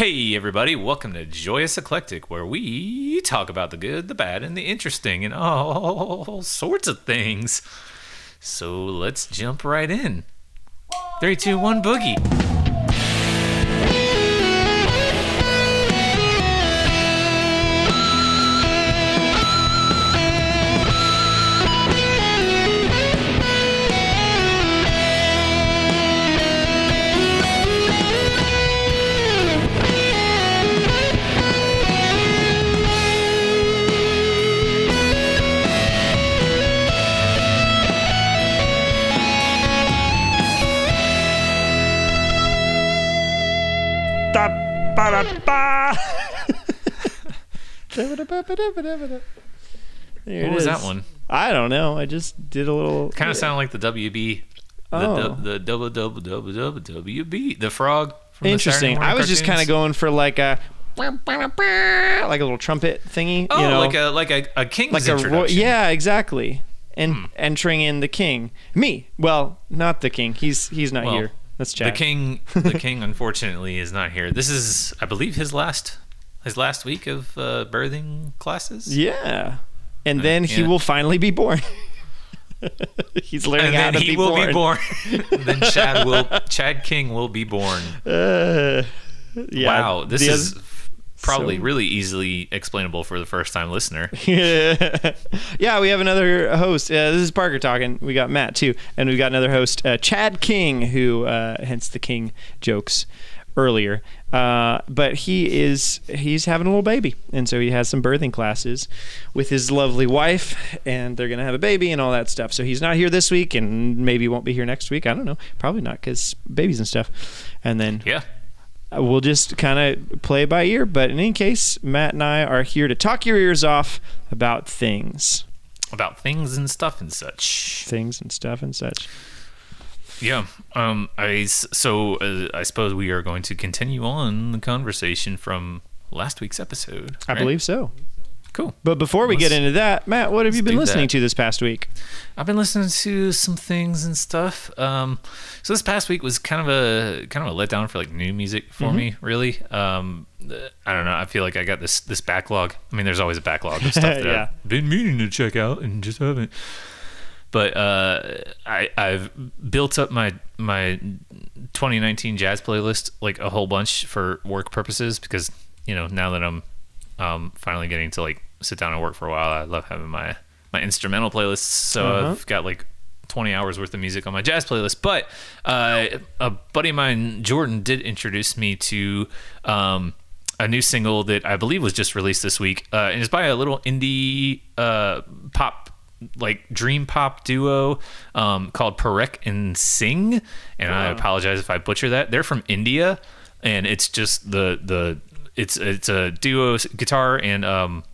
Hey, everybody, welcome to Joyous Eclectic, where we talk about the good, the bad, and the interesting, and all sorts of things. So let's jump right in. Three, two, one, boogie. There What it was is. that one? I don't know. I just did a little. Kind of sounded like the WB, the, Oh. the, the double, double, double, double, WB, the frog. From the interesting. Morning I was just kind of going for like a like a little trumpet thingy. Oh, you know, like a like a, a king's like a ro- introduction. yeah, exactly. And Hmm. entering in the king, me. Well, not the king. He's he's not Well, here. That's The Chad. king, the king, unfortunately, is not here. This is, I believe, his last, his last week of uh, birthing classes. Yeah. And then he yeah. will finally be born. he's learning and how then to he be will born. be born. then Chad will, Chad King will be born. Uh, yeah, wow, this the is probably so- really easily explainable for the first time listener. yeah, yeah. We have another host. Uh, this is Parker talking. We got Matt too, and we've got another host, uh, Chad King, who uh, hence the King jokes earlier. Uh, but he is he's having a little baby, and so he has some birthing classes with his lovely wife, and they're gonna have a baby and all that stuff. So he's not here this week, and maybe won't be here next week. I don't know. Probably not because babies and stuff. And then Yeah. uh, we'll just kind of play by ear. But in any case, Matt and I are here to talk your ears off about things, About things and stuff and such. things and stuff and such. Yeah. Um. I so uh, I suppose we are going to continue on the conversation from last week's episode. I right? believe so. Cool. But before we get Let's- into that, Matt, what have you been listening that. to this past week? I've been listening to some things and stuff. Um, so this past week was kind of a kind of a letdown for like new music for me, really. Um, I don't know. I feel like I got this this backlog. I mean, there's always a backlog of stuff that Yeah. I've been meaning to check out and just haven't. But uh, I I've built up my my 2019 jazz playlist like a whole bunch for work purposes because you know now that I'm um, finally getting to like sit down and work for a while. I love having my my instrumental playlists. So Uh-huh. I've got like 20 hours worth of music on my jazz playlist. But uh, a buddy of mine, Jordan, did introduce me to um, a new single that I believe was just released this week, uh, and it's by a little indie uh, pop. Like dream pop duo um, called Parekh and Singh, and I apologize if I butcher that. They're from India, and it's just the the it's it's a duo guitar and um,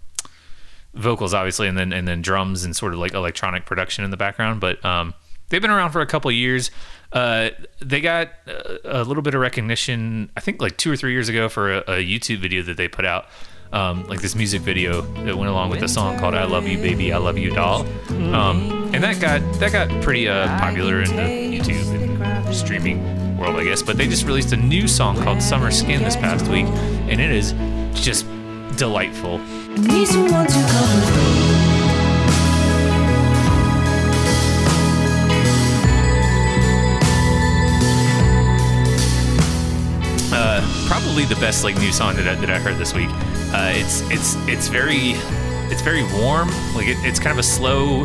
vocals obviously and then and then drums and sort of like electronic production in the background. But um they've been around for a couple years. Uh they got uh, a little bit of recognition i think like two or three years ago for a, a youtube video that they put out um, like this music video that went along with the song called "I Love You, Baby, I Love You, Doll," um, and that got that got pretty uh, popular in the YouTube and streaming world, I guess. But they just released a new song called "Summer Skin" this past week, and it is just delightful. Probably the best like new song that I, that I heard this week. Uh, it's it's it's very it's very warm. Like it, it's kind of a slow.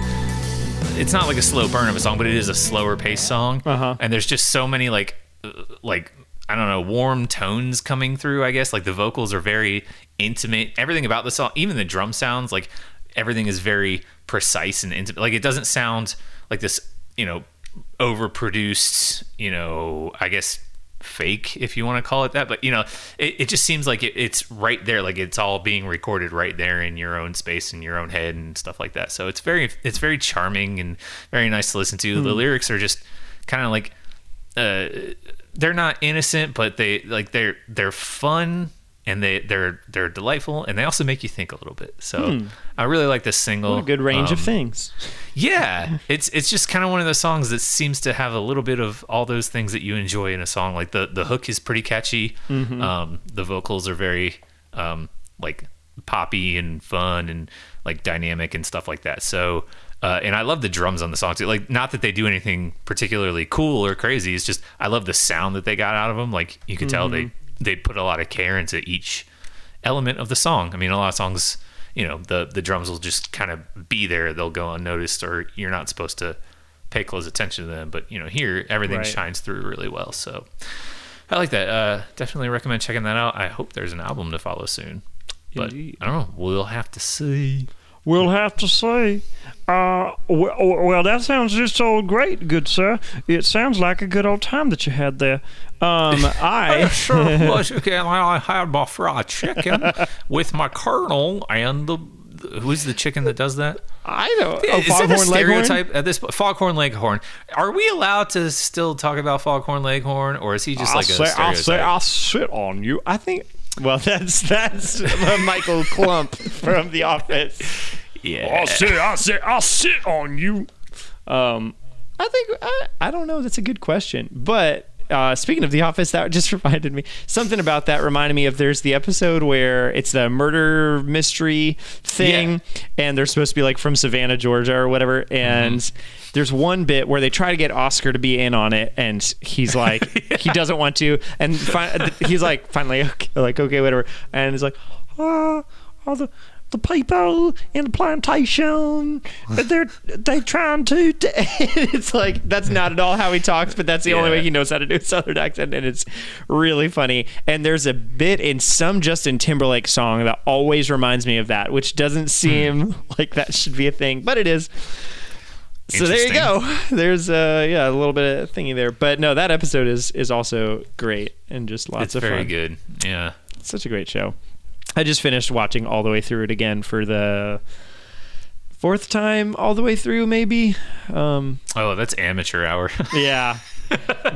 It's not like a slow burn of a song, but it is a slower pace song. Uh-huh. And there's just so many like like I don't know warm tones coming through. I guess like the vocals are very intimate. Everything about the song, even the drum sounds, like everything is very precise and intimate. Like it doesn't sound like this, you know, overproduced. You know, I guess fake if you want to call it that but you know it, it just seems like it, it's right there like it's all being recorded right there in your own space in your own head and stuff like that. So it's very it's very charming and very nice to listen to. The lyrics are just kind of like uh they're not innocent but they like they're they're fun and they they're they're delightful, and they also make you think a little bit. So I really like this single. Hmm. What a good range of Um, things. yeah, it's it's just kind of one of those songs that seems to have a little bit of all those things that you enjoy in a song. Like the the hook is pretty catchy. Mm-hmm. Um, the vocals are very um, like poppy and fun and like dynamic and stuff like that. So. Uh, and I love the drums on the song too. Like, not that they do anything particularly cool or crazy. It's just I love the sound that they got out of them. Like, you could tell they they put a lot of care into each element of the song. I mean, a lot of songs, you know, the the drums will just kind of be there; they'll go unnoticed, or you're not supposed to pay close attention to them. But you know, here everything Right. shines through really well. So I like that. Uh, definitely recommend checking that out. I hope there's an album to follow soon, but Indeed. I don't know. We'll have to see. We'll have to see. Uh, well, well, that sounds just so great, good sir. It sounds like a good old time that you had there. Um, I sure was again. I had my fried chicken with my colonel and the. Who's the chicken that does that? I don't. Oh, is that a Foghorn Leghorn? stereotype at this point? Foghorn Leghorn. Are we allowed to still talk about Foghorn Leghorn, or is he just I'll like a say, I'll stereotype? say, I'll sit on you. I think. Well, that's that's uh, Michael Klump from The Office. Yeah. I'll sit, I'll sit, I'll sit on you. Um, I think I, I don't know. That's a good question. But uh, speaking of The Office, that just reminded me something about that reminded me of there's the episode where it's the murder mystery thing, and they're supposed to be like from Savannah, Georgia, or whatever, and. There's one bit where they try to get Oscar to be in on it, and he's like, he doesn't want to, and fi- he's like, finally, okay, like, okay, whatever, and he's like, Uh, are the the people in the plantation? They're they trying to. to- it's like that's not at all how he talks, but that's the only way he knows how to do a southern accent, and it's really funny. And there's a bit in some Justin Timberlake song that always reminds me of that, which doesn't seem like that should be a thing, but it is. So there you go. There's uh yeah a little bit of thingy there, but no, that episode is is also great and just lots It's of very fun. good. Yeah. It's such a great show. I just finished watching all the way through it again for the fourth time all the way through maybe. Um Oh, that's amateur hour. yeah.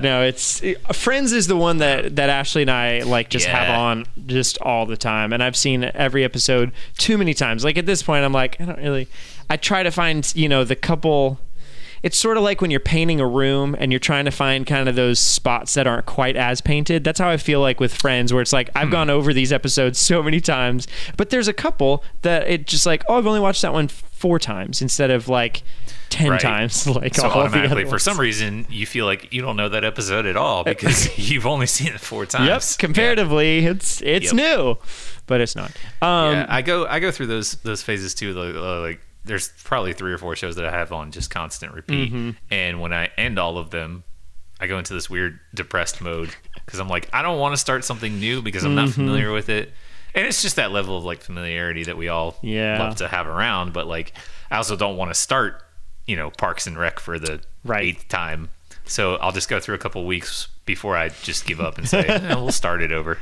no, it's Friends is the one that that Ashley and I like just have on just all the time, and I've seen every episode too many times. Like at this point, I'm like, I don't really. I try to find you know the couple. It's sort of like when you're painting a room and you're trying to find kind of those spots that aren't quite as painted. That's how I feel like with Friends, where it's like Hmm. I've gone over these episodes so many times, but there's a couple that it just like, oh, I've only watched that one four times instead of like ten Right. times. Like so all automatically, for some reason, you feel like you don't know that episode at all because you've only seen it four times. Yep. Comparatively, it's it's Yep. new, but it's not. Um, yeah, I go I go through those those phases too. Like, uh, like there's probably three or four shows that I have on just constant repeat, Mm-hmm. and when I end all of them, I go into this weird depressed mode because I'm like I don't want to start something new because I'm Mm-hmm. not familiar with it, and it's just that level of like familiarity that we all Yeah. love to have around. But like I also don't want to start you know Parks and Rec for the Right. eighth time, so I'll just go through a couple weeks before I just give up and say eh, we'll start it over.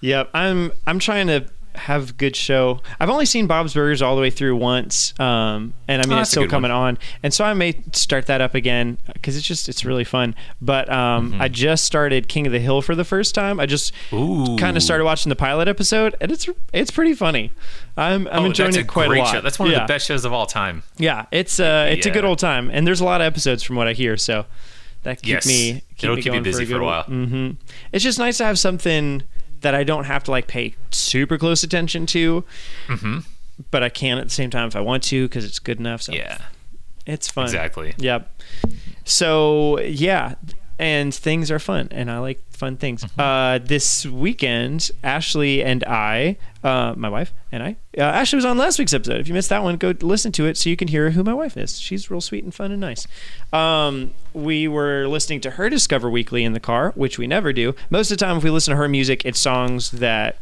Yep. I'm I'm trying to have good show. I've only seen Bob's Burgers all the way through once, um, and I mean Oh, it's still coming one. on, and so I may start that up again because it's just it's really fun. But um, Mm-hmm. I just started King of the Hill for the first time. I just kind of started watching the pilot episode, and it's it's pretty funny. I'm I'm Oh, enjoying it quite a lot. show. That's one yeah. of the best shows of all time. Yeah, it's uh it's a good old time, and there's a lot of episodes from what I hear, so that keep Yes. me keep It'll me keep you busy for a good- while. Mhm. It's just nice to have something that I don't have to like pay super close attention to, Mm-hmm. but I can at the same time if I want to because it's good enough. So Yeah, it's fun. exactly. Yep. So yeah, and things are fun, and I like fun things. Mm-hmm. Uh, this weekend, Ashley and I, uh, my wife and I, uh, Ashley was on last week's episode. If you missed that one, go listen to it so you can hear who my wife is. She's real sweet and fun and nice. Um, we were listening to her Discover Weekly in the car, which we never do. Most of the time, if we listen to her music, it's songs that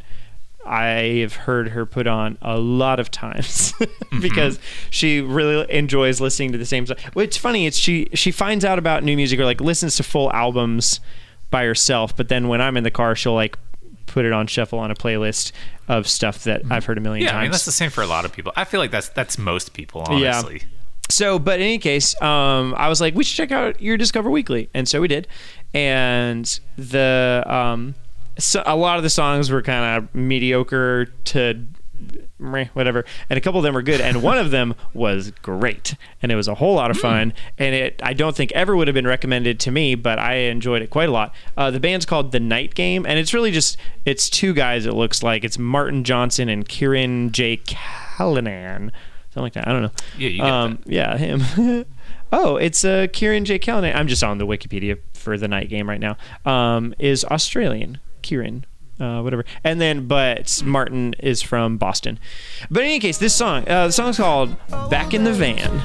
I have heard her put on a lot of times because she really enjoys listening to the same song. What's funny is she she finds out about new music or like listens to full albums by herself, but then when I'm in the car, she'll like put it on shuffle on a playlist of stuff that I've heard a million Yeah, times. I mean that's the same for a lot of people. I feel like that's that's most people, Yeah. honestly. So, but in any case, um, I was like, we should check out your Discover Weekly, and so we did. And the um, so a lot of the songs were kind of mediocre to meh, whatever, and a couple of them were good, and one of them was great, and it was a whole lot of fun, and it I don't think ever would have been recommended to me, but I enjoyed it quite a lot. Uh, the band's called The Night Game, and it's really just it's two guys. It looks like it's Martin Johnson and Kieran J. Callanan, something like that. I don't know. Yeah, you get um, yeah, him. oh, it's uh, Kieran J. Callanan. I'm just on the Wikipedia for the night game right now. Um, is Australian. Kieran. Uh, whatever. And then, but Martin is from Boston. But in any case, this song, uh, the song's called "Back in the Van."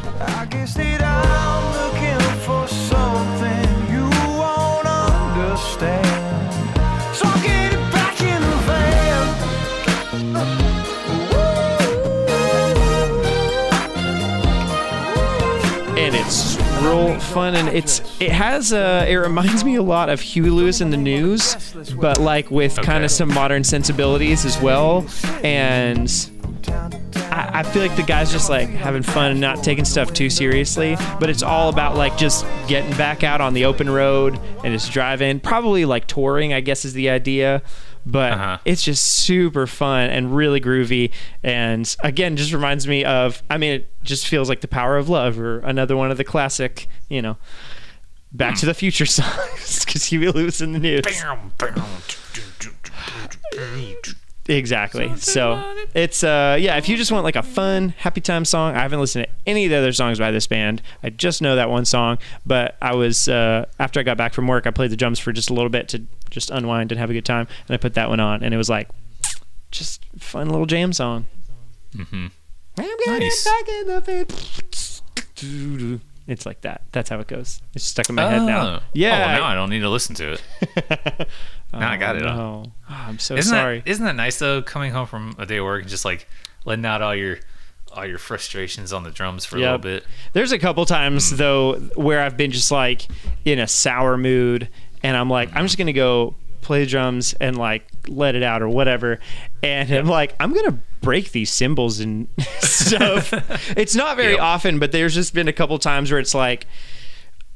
Real fun and it's it has uh it reminds me a lot of Huey Lewis and the News, but like with kind of some modern sensibilities as well. And I, I feel like the guy's just like having fun and not taking stuff too seriously, but it's all about like just getting back out on the open road and just driving, probably like touring, I guess is the idea. But Uh-huh. it's just super fun and really groovy. And again, just reminds me of, I mean, it just feels like the power of love or another one of the classic, you know, Back to the Future songs because Huey Lewis and the News. Exactly. So it's uh yeah, if you just want like a fun, happy time song, I haven't listened to any of the other songs by this band. I just know that one song, but I was uh after I got back from work, I played the drums for just a little bit to just unwind and have a good time, and I put that one on and it was like just fun little jam song. Mhm. I'm getting Nice. Back in the bed. It's like that. That's how it goes. It's stuck in my head now. Oh. Yeah. Oh, well, now I don't need to listen to it. now I got it. on. Oh, ah, I'm so Isn't sorry. that isn't that nice though? Coming home from a day of work and just like letting out all your all your frustrations on the drums for a little bit. There's a couple times hmm. though where I've been just like in a sour mood, and I'm like, I'm just gonna go play drums and like let it out or whatever, and I'm like, I'm gonna break these cymbals and stuff. it's not very often, but there's just been a couple times where it's like,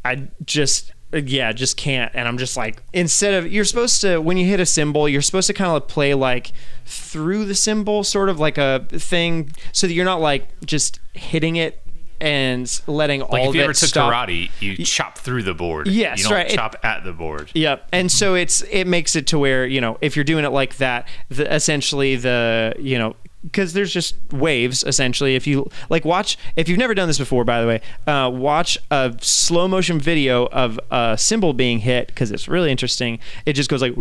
I just yeah just can't. And i'm just like instead of you're supposed to when you hit a cymbal, you're supposed to kind of play like through the cymbal, sort of like a thing so that you're not like just hitting it and letting Like all if you it ever took stop. karate, you chop through the board. Yes, you don't right. It- chop at the board. Yep. And so it's it makes it to where, you know, if you're doing it like that, the essentially the, you know, because there's just waves essentially. If you like watch, if you've never done this before, by the way, uh, watch a slow motion video of a cymbal being hit because it's really interesting. It just goes like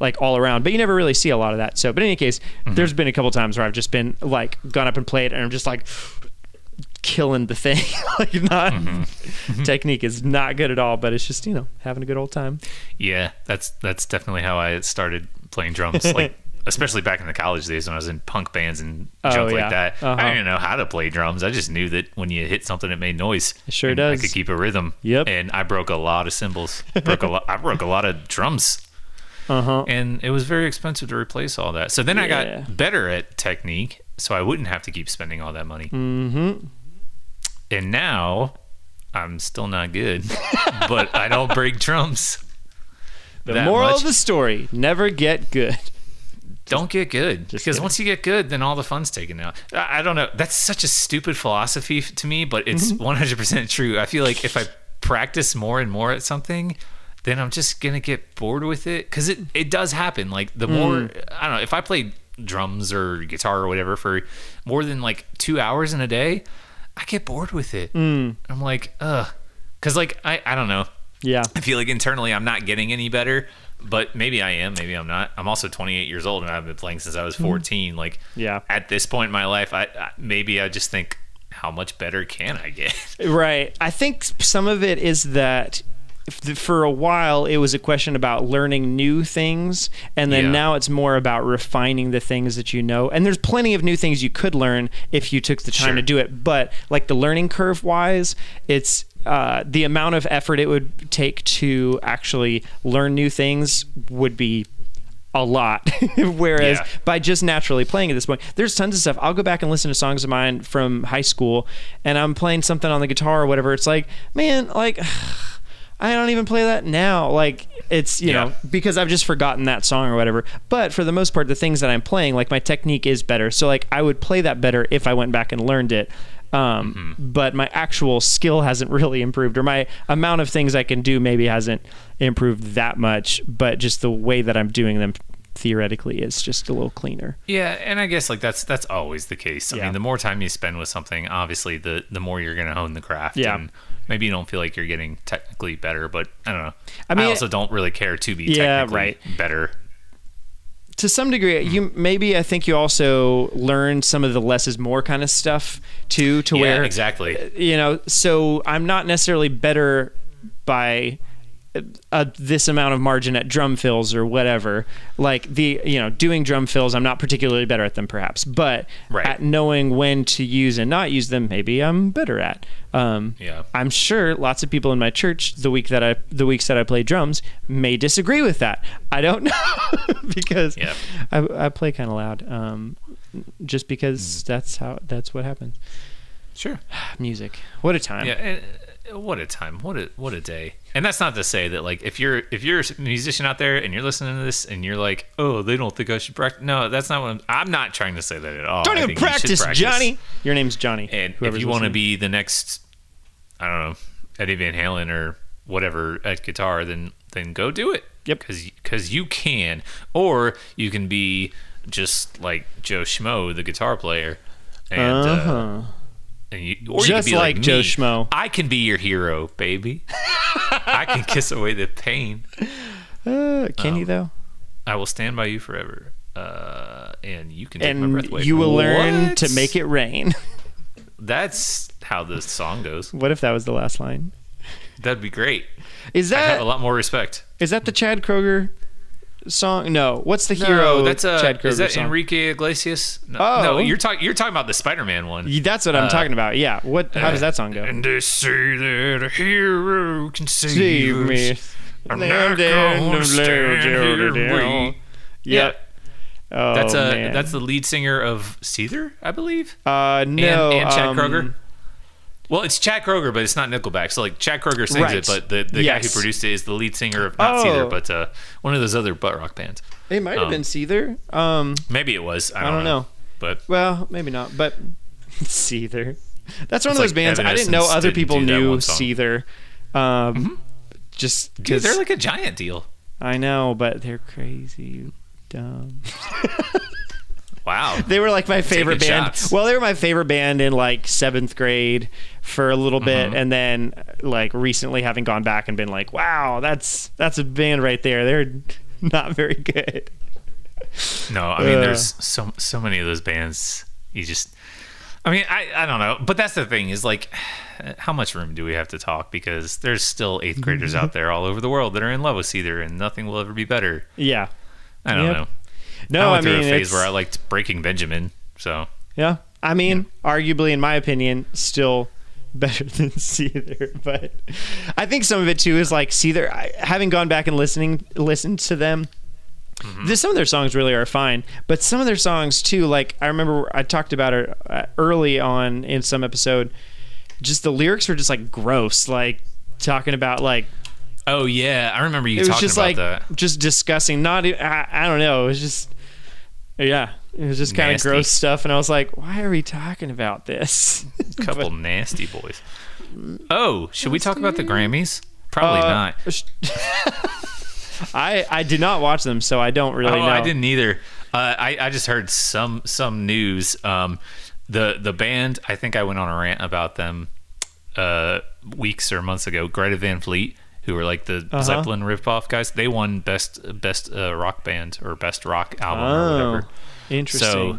like all around, but you never really see a lot of that. So, but in any case, there's been a couple times where I've just been like gone up and played, and I'm just like killing the thing. like not technique is not good at all, but it's just you know having a good old time. Yeah, that's that's definitely how I started playing drums. Like especially back in the college days when I was in punk bands and Oh, junk yeah. like that. Uh-huh. I didn't know how to play drums. I just knew that when you hit something, it made noise. It sure does. I could keep a rhythm. Yep. And I broke a lot of cymbals. Broke a lot. I broke a lot of drums. Uh huh. and it was very expensive to replace all that. So then I got better at technique, so I wouldn't have to keep spending all that money. Mm-hmm. And now I'm still not good, but I don't break drums. The moral much. of the story: never get good. don't get good because kidding. once you get good, then all the fun's taken out. I, I don't know. That's such a stupid philosophy to me, but it's Mm-hmm. 100% true. I feel like if I practice more and more at something, then I'm just gonna get bored with it because it it does happen. Like the more Mm. I don't know if I play drums or guitar or whatever for more than like two hours in a day, I get bored with it. Mm. I'm like, ugh, because like I I don't know. Yeah. I feel like internally I'm not getting any better, but maybe I am, maybe I'm not. I'm also 28 years old and I've been playing since I was 14. Like, Yeah. at this point in my life, I, I maybe I just think, how much better can I get? Right. I think some of it is that for a while it was a question about learning new things, and then Yeah. now it's more about refining the things that you know. And there's plenty of new things you could learn if you took the time Sure. to do it. But like the learning curve wise, it's uh, the amount of effort it would take to actually learn new things would be a lot. Whereas Yeah. by just naturally playing at this point, there's tons of stuff. I'll go back and listen to songs of mine from high school, and I'm playing something on the guitar or whatever. It's like, man, like. I don't even play that now. Like it's you Yeah. know because I've just forgotten that song or whatever. But for the most part, the things that I'm playing, like my technique is better. So like I would play that better if I went back and learned it. Um, Mm-hmm. But my actual skill hasn't really improved, or my amount of things I can do maybe hasn't improved that much. But just the way that I'm doing them theoretically is just a little cleaner. Yeah, and I guess like that's that's always the case. I Yeah. mean, the more time you spend with something, obviously, the the more you're going to hone the craft. Yeah. And maybe you don't feel like you're getting technically better, but I don't know. I mean, I also don't really care to be Yeah, technically right. better. to some degree mm-hmm. you maybe i think you also learn some of the less is more kind of stuff too to yeah, where exactly. you know so i'm not necessarily better by uh, this amount of margin at drum fills or whatever like the you know doing drum fills i'm not particularly better at them perhaps but Right. at knowing when to use and not use them maybe i'm better at um, Yeah. i'm sure lots of people in my church the week that i the weeks that i play drums may disagree with that i don't know because Yeah. I, I play kind of loud um, just because Mm. that's how that's what happens Sure. music what a time Yeah. And, what a time. What a what a day. And that's not to say that like if you're if you're a musician out there and you're listening to this and you're like, oh, they don't think I should practice. No, that's not what I'm. I'm not trying to say that at all. don't I even you practice, johnny your name's johnny And if you want to be the next, I don't know, Eddie Van Halen or whatever at guitar, then then go do it. Yep. Because because you can, or you can be just like Joe Schmo, the guitar player, and uh, uh-huh. And you, or you Just could be like like, Joe. Schmo. I can be your hero, baby. I can kiss away the pain. Uh, can um, you though I will stand by you forever. Uh, and you can take my breath and away. you will learn to make it rain That's how the song goes. what if that was the last line That'd be great. is I have that a lot more respect. is that the chad kroeger song no what's the hero that's a chad kroeger is that song? Enrique Iglesias? No, Oh. no, you're talking. You're talking about the Spider-Man one. That's what i'm uh, talking about yeah what how does that song go And they say that a hero can save, Save me. I'm not gonna stand here and wait. Yep. Oh, That's uh man. that's the lead singer of Seether, I believe. uh no and, and Chad um, Kroeger. Well, it's Chad Kroeger, but it's not Nickelback. So like Chad Kroeger sings Right. it, but the, the guy who produced it is the lead singer of not Oh. Seether, but uh, one of those other butt rock bands. It might have Um, been Seether. Um, Maybe it was. I I don't, don't know. But well, maybe not, but Seether. That's one of those like bands. I didn't know other people knew. Seether. Um, just because they're like a giant deal. I know, but they're crazy dumb. Wow. They were like my favorite Taking band. shots. Well, they were my favorite band in like seventh grade for a little bit, Mm-hmm. and then like recently having gone back and been like, wow, that's that's a band right there. They're not very good. No, I mean, Uh. there's so so many of those bands. You just, I mean, I I don't know, but that's the thing is like, how much room do we have to talk? Because there's still eighth graders out there all over the world that are in love with Seether, and nothing will ever be better. Yeah. I don't Yep. know. No, I I, went through a phase where I liked Breaking Benjamin. So Yeah. I mean, arguably, in my opinion, still better than Seether. But I think some of it too is like Seether. I, having gone back and listening, listened to them. This, some of their songs really are fine, but some of their songs too, like I remember I talked about it uh, early on in some episode. Just the lyrics were just like gross, like talking about like Oh yeah, I remember you it was just about like that. just discussing. Not I don't know. It was just yeah, it was just kind of gross stuff, and I was like, why are we talking about this? A Couple nasty boys. Oh, should we talk about the Grammys? Probably Uh, not. I I did not watch them, so I don't really oh, know. I didn't either. Uh, I I just heard some some news. Um, the the band. I think I went on a rant about them uh, weeks or months ago. Greta Van Fleet, who were like the Uh-huh. Zeppelin ripoff guys. They won best best uh, rock band or best rock album or Oh, whatever. interesting. So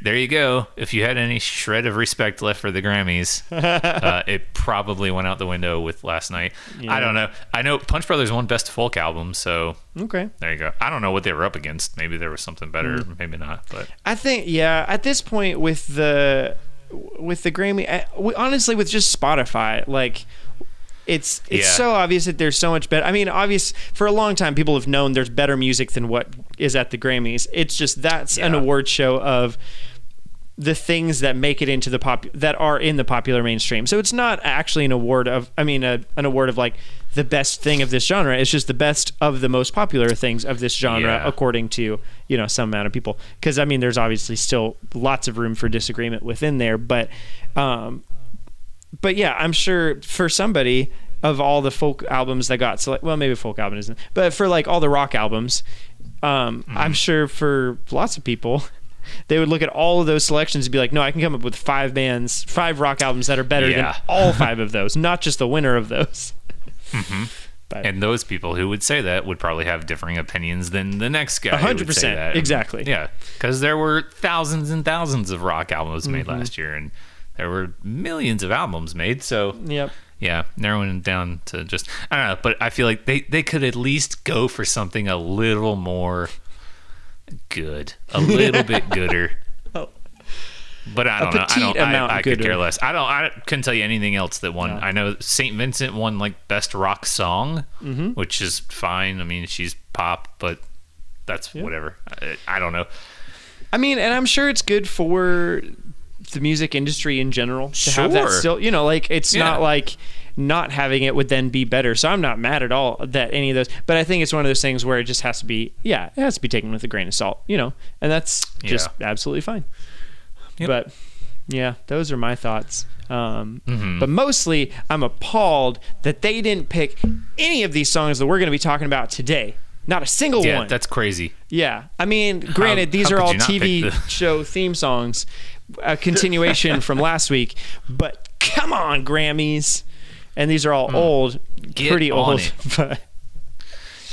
there you go. If you had any shred of respect left for the Grammys, uh, it probably went out the window with last night. Yeah. I don't know. I know Punch Brothers won Best Folk Album, so okay, there you go. I don't know what they were up against. Maybe there was something better, Mm. maybe not. But I think yeah. At this point, with the with the Grammy, I, we, honestly, with just Spotify, like. It's it's Yeah. so obvious that there's so much better. I mean, obvious for a long time, people have known there's better music than what is at the Grammys. It's just that's an award show of the things that make it into the pop that are in the popular mainstream. So it's not actually an award of I mean a, an award of like the best thing of this genre. It's just the best of the most popular things of this genre Yeah. according to, you know, some amount of people. Cuz I mean there's obviously still lots of room for disagreement within there, but um but yeah, I'm sure for somebody of all the folk albums that got select, well, maybe folk album isn't, but for like all the rock albums, um, I'm sure for lots of people, they would look at all of those selections and be like, no, I can come up with five bands, five rock albums that are better Yeah. than all five of those, not just the winner of those. But And those people who would say that would probably have differing opinions than the next guy. Hundred would say percent. Exactly. Yeah, because there were thousands and thousands of rock albums made Mm-hmm. last year, and there were millions of albums made. So yep. yeah, narrowing it down to just I don't know, but I feel like they they could at least go for something a little more good, a little bit gooder. Oh. But I don't know. I don't. I, I could care less. I don't. I couldn't tell you anything else that won. No. I know Saint Vincent won like best rock song, Mm-hmm. which is fine. I mean, she's pop, but that's whatever. I, I don't know. I mean, and I'm sure it's good for the music industry in general to have that Sure. still. You know, like it's Yeah. not like not having it would then be better. So I'm not mad at all that any of those. But I think it's one of those things where it just has to be, yeah, it has to be taken with a grain of salt. You know, and that's just absolutely fine. Yep. But yeah, those are my thoughts. Um, Mm-hmm. But mostly, I'm appalled that they didn't pick any of these songs that we're going to be talking about today. Not a single Yeah, one. that's crazy. Yeah, I mean, granted, these how are all TV the- show theme songs, a continuation from last week. But come on, Grammys, and these are all old, Hmm. Get pretty old. it. But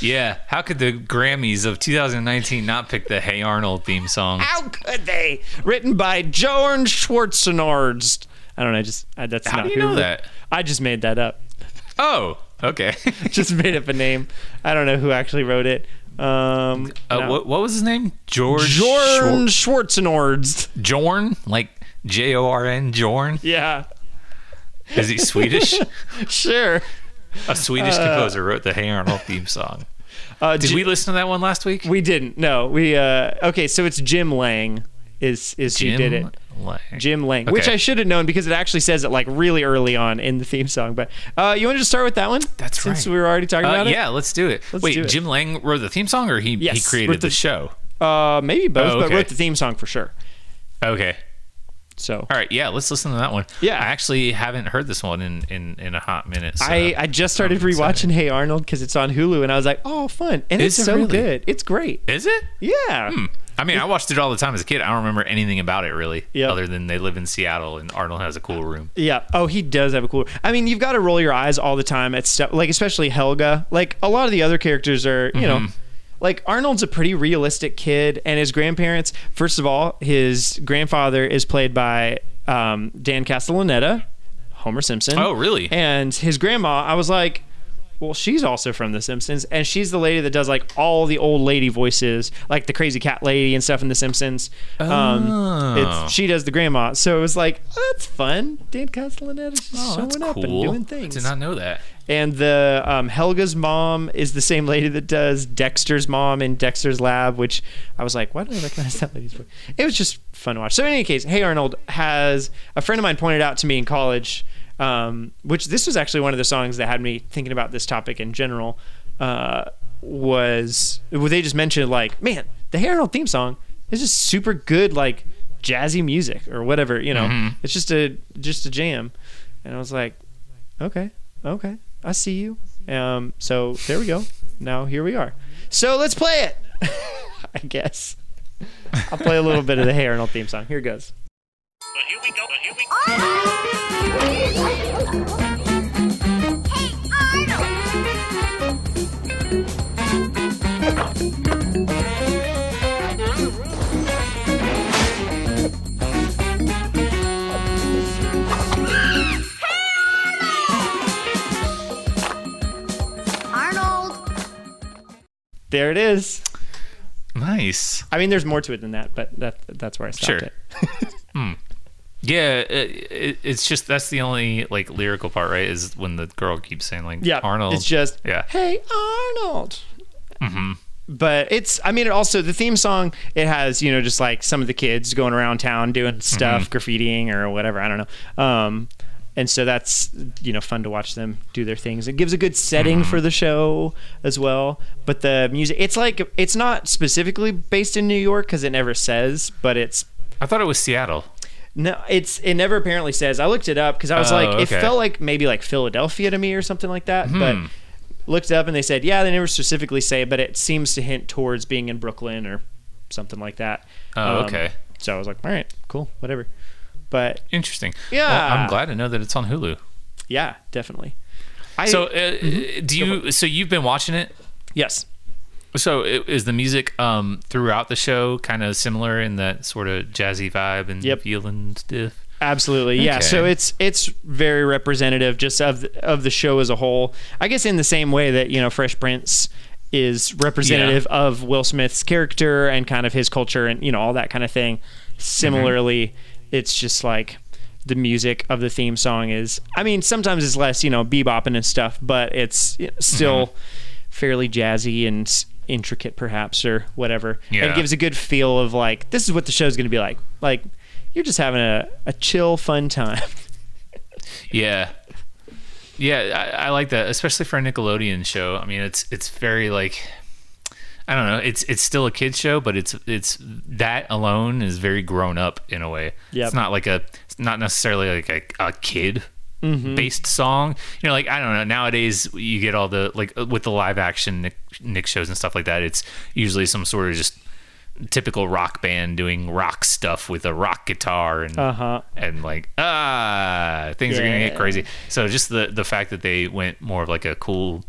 Yeah, how could the Grammys of 2019 not pick the Hey Arnold theme song? how could they? Written by George Schwarzenegger. I don't know. I Just I, that's How not do you who know that? I just made that up. Oh, okay. Just made up a name. I don't know who actually wrote it. Um, Uh, no. what, what was his name? George Jorn Schwar-. Jorn, like J O R N, Jorn. Yeah, Is he Swedish? sure. A Swedish composer wrote the Hey Arnold theme song. Uh, Did we listen to that one last week? We didn't. No, we. uh Okay, so it's Jim Lang is is who did it. Lang. Jim Lang, which I should have known because it actually says it like really early on in the theme song. But uh, you want to just start with that one? That's Since right. Since we were already talking Uh, about it. yeah, let's do it. Let's Wait, do it. Jim Lang wrote the theme song, or he he created the, the- show? Uh, maybe both, Oh, but wrote the theme song for sure. Okay. So All right. Yeah, let's listen to that one. Yeah. I actually haven't heard this one in in, in a hot minute. So. I I just started I'm excited. rewatching Hey Arnold because it's on Hulu, and I was like, oh, fun, and Is it's it so really? good. It's great. Is it? Yeah. Hmm. I mean, I watched it all the time as a kid. I don't remember anything about it really, Yep. other than they live in Seattle and Arnold has a cool room. Yeah. Oh, he does have a cool. I mean, you've got to roll your eyes all the time at stuff like, especially Helga. Like a lot of the other characters are, you know, like Arnold's a pretty realistic kid, and his grandparents. First of all, his grandfather is played by um, Dan Castellaneta, Homer Simpson. Oh, really? And his grandma, I was like. Well, she's also from The Simpsons, and she's the lady that does like all the old lady voices, like the crazy cat lady and stuff in The Simpsons. Um, Oh. it's, she does the grandma, so it was like oh, that's fun. Dan Castellaneta's just Oh, showing up cool. and doing things. I did not know that. And the um, Helga's mom is the same lady that does Dexter's mom in Dexter's Lab, which I was like, why did I recognize that lady's voice? It was just fun to watch. So in any case, Hey Arnold has a friend of mine pointed out to me in college, um, which this was actually one of the songs that had me thinking about this topic in general. Uh, was well, they just mentioned like, man, the Hey Arnold theme song is just super good, like jazzy music or whatever. You know, it's just a just a jam. And I was like, okay, okay, I see you. Um, so there we go. Now here we are. So let's play it. I guess I'll play a little bit of the Hey Arnold theme song. Here goes. Arnold. Hey, Arnold! Hey, Arnold! Arnold There it is. Nice. I mean, there's more to it than that, but that that's where I stopped Sure. it. Hmm. Yeah, it, it, it's just that's the only like lyrical part, right? Is when the girl keeps saying like Yeah, Arnold. It's just Yeah. Hey Arnold. Mm-hmm. but it's I mean it also the theme song it has you know just like some of the kids going around town doing mm-hmm. stuff graffitiing or whatever I don't know um and so that's you know fun to watch them do their things it gives a good setting mm-hmm. for the show as well but the music it's like it's not specifically based in New York because it never says but it's I thought it was Seattle. No it's it never apparently says I looked it up because I was Oh, like it felt like maybe like Philadelphia to me or something like that but Hmm. looked it up and they said yeah they never specifically say but it seems to hint towards being in Brooklyn or something like that Oh, Um, okay. so I was like all right cool whatever but Interesting. Yeah. Well, I'm glad to know that it's on Hulu. yeah definitely I, So, uh, do you? So you've been watching it. yes So i- is the music um, throughout the show kind of similar in that sort of jazzy vibe and Yep. feeling stuff? Absolutely, yeah. Okay. So it's it's very representative just of the, of the show as a whole. I guess in the same way that you know Fresh Prince is representative of Will Smith's character and kind of his culture and you know all that kind of thing. Similarly, it's just like the music of the theme song is. I mean, sometimes it's less you know bebopping and stuff, but it's still fairly jazzy and intricate, perhaps or whatever. And it gives a good feel of like this is what the show's going to be like. Like you're just having a, a chill, fun time. Yeah, yeah, I, I like that, especially for a Nickelodeon show. I mean, it's it's very like I don't know. It's it's still a kids show, but it's it's that alone is very grown up in a way. Yep. It's not like a it's not necessarily like a, a kid Mm-hmm. based song. You know, like I don't know. Nowadays, you get all the like uh, with the live action Nick, Nick shows and stuff like that. It's usually some sort of just typical rock band doing rock stuff with a rock guitar and Uh huh. and like ah things are gonna get crazy so just the the fact that they went more of like a cool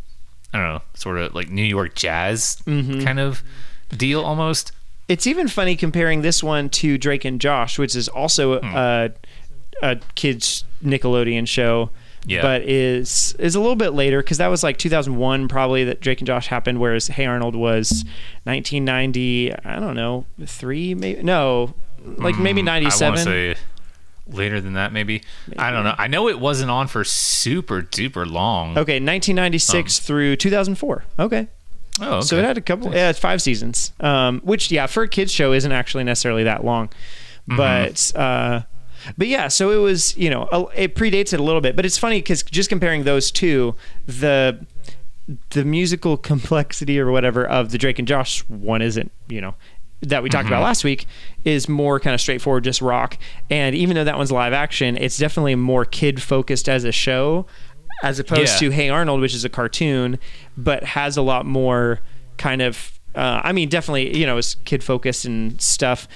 i don't know sort of like new york jazz Mm-hmm. kind of deal almost It's even funny comparing this one to Drake and Josh, which is also Hmm. a, a kids Nickelodeon show. Yeah. But is is a little bit later because that was like 2001 probably that Drake and Josh happened, whereas Hey Arnold was 1990. I don't know three maybe no like maybe i want 97. to say later than that maybe. i don't know i know it wasn't on for super duper long Okay, 1996 through 2004. Okay. oh okay. So it had a couple, yeah, it's five seasons. Um, which yeah, for a kids show isn't actually necessarily that long, but uh, but yeah, so it was you know a- it predates it a little bit, but it's funny because just comparing those two, the the musical complexity or whatever of the Drake and Josh one isn't you know that we talked about last week is more kind of straightforward just rock and even though that one's live action it's definitely more kid focused as a show as opposed Yeah. to Hey Arnold which is a cartoon but has a lot more kind of uh, I mean definitely you know is kid focused and stuff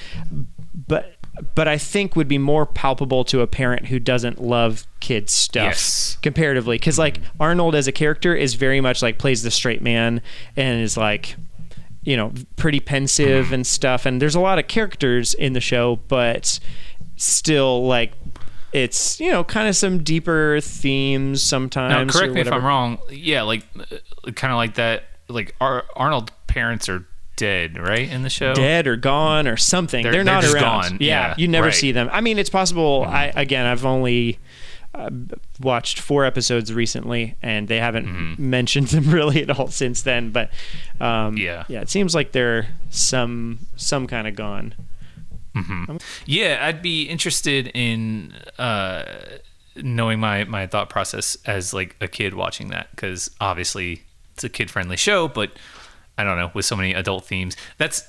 but but I think would be more palpable to a parent who doesn't love kids stuff Yes. comparatively. Because like arnold as a character is very much like plays the straight man and is like you know pretty pensive and stuff. And there's a lot of characters in the show but still like it's you know kind of some deeper themes sometimes now correct or me if i'm wrong. Yeah like uh, kind of like that like Ar- arnold's parents are dead right in the show dead or gone or something. They're, They're- not they're just around. gone. Yeah, Yeah, you never right. Mm-hmm. see them. I mean, it's possible. I again, I've only uh, watched four episodes recently, and they haven't mentioned them really at all since then. But um, Mm-hmm. Yeah. yeah, it seems like they're some some kind of gone. Yeah, I'd be interested in uh, knowing my my thought process as like a kid watching that because obviously it's a kid friendly show, but I don't know with so many adult themes. That's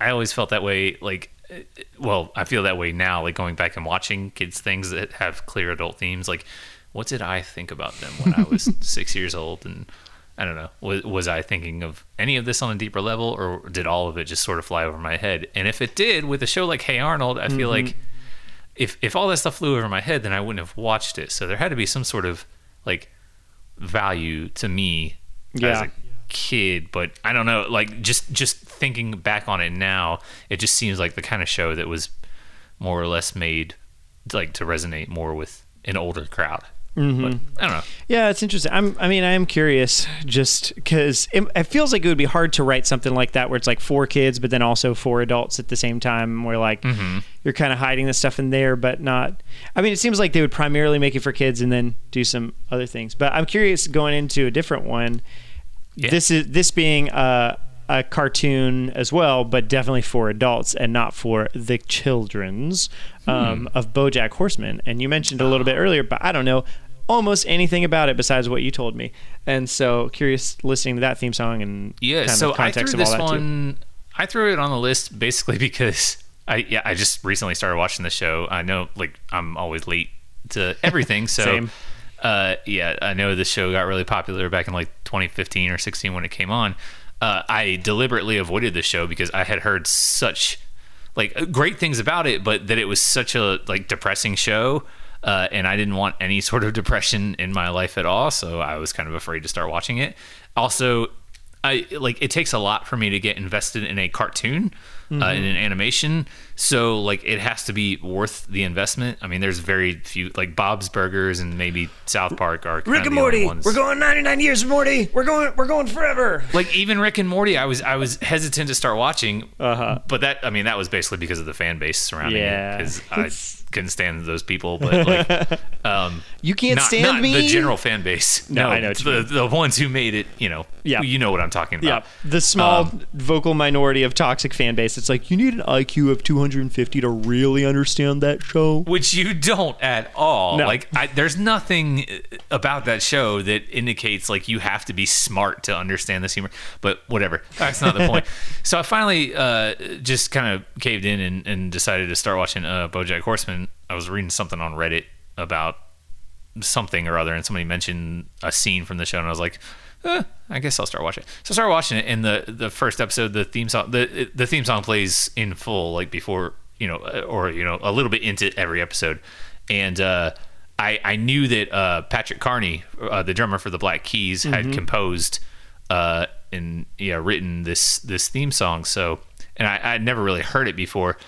I always felt that way. Like, uh, well, I feel that way now. Like going back and watching kids things that have clear adult themes. Like, what did I think about them when I was six years old and I don't know. Was, was I thinking of any of this on a deeper level, or did all of it just sort of fly over my head? And if it did, with a show like Hey Arnold, I feel like if if all that stuff flew over my head, then I wouldn't have watched it. So there had to be some sort of like value to me as Yeah. a kid. But I don't know. Like just just thinking back on it now, it just seems like the kind of show that was more or less made like to resonate more with an older crowd. Mm-hmm. But I don't know. Yeah, it's interesting. I'm, I mean, I am curious just because it, it feels like it would be hard to write something like that where it's like for kids, but then also for adults at the same time. Where like mm-hmm. you're kind of hiding the stuff in there, but not. I mean, it seems like they would primarily make it for kids and then do some other things. But I'm curious going into a different one. Yeah. This is this being a, a cartoon as well, but definitely for adults and not for the children's um, of BoJack Horseman. And you mentioned a little bit earlier, but I don't know almost anything about it besides what you told me. And so curious listening to that theme song and Yeah, kind so of I threw of all this that too. one. I threw it on the list basically because I yeah I just recently started watching the show. I know like I'm always late to everything, so Same. uh, yeah, I know this show got really popular back in like 2015 or 16 when it came on. Uh, I deliberately avoided the show because I had heard such like great things about it, but that it was such a like depressing show. Uh, and I didn't want any sort of depression in my life at all, so I was kind of afraid to start watching it. Also, I like it takes a lot for me to get invested in a cartoon, uh, Mm-hmm. in an animation. So like it has to be worth the investment. I mean, there's very few like Bob's Burgers and maybe South Park are kind Rick and Morty. We're going 99 years, Morty. We're going. We're going forever. like even Rick and Morty, I was I was hesitant to start watching, Uh-huh. but that I mean that was basically because of the fan base surrounding Yeah. it because I couldn't stand those people. But like, um, You can't not, stand not me? the general fan base. No, I know the the ones who made it. You know, Yeah. you know what I'm talking about. Yeah, the small Um, vocal minority of toxic fan base. It's like you need an IQ of 250 to really understand that show. which you don't at all. No. Like, I, there's nothing about that show that indicates like you have to be smart to understand this humor. But whatever, that's not the point. So I finally uh, just kind of caved in and, and decided to start watching uh, BoJack Horseman. I was reading something on Reddit about something or other, and somebody mentioned a scene from the show, and I was like, eh, I guess I'll start watching it. So I started watching it, and the the first episode, the theme song, the the theme song plays in full, like before, you know, or you know, a little bit into every episode, and uh, I I knew that uh, Patrick Carney, uh, the drummer for the Black Keys, had composed uh, and yeah written this this theme song. So, and I I'd never really heard it before.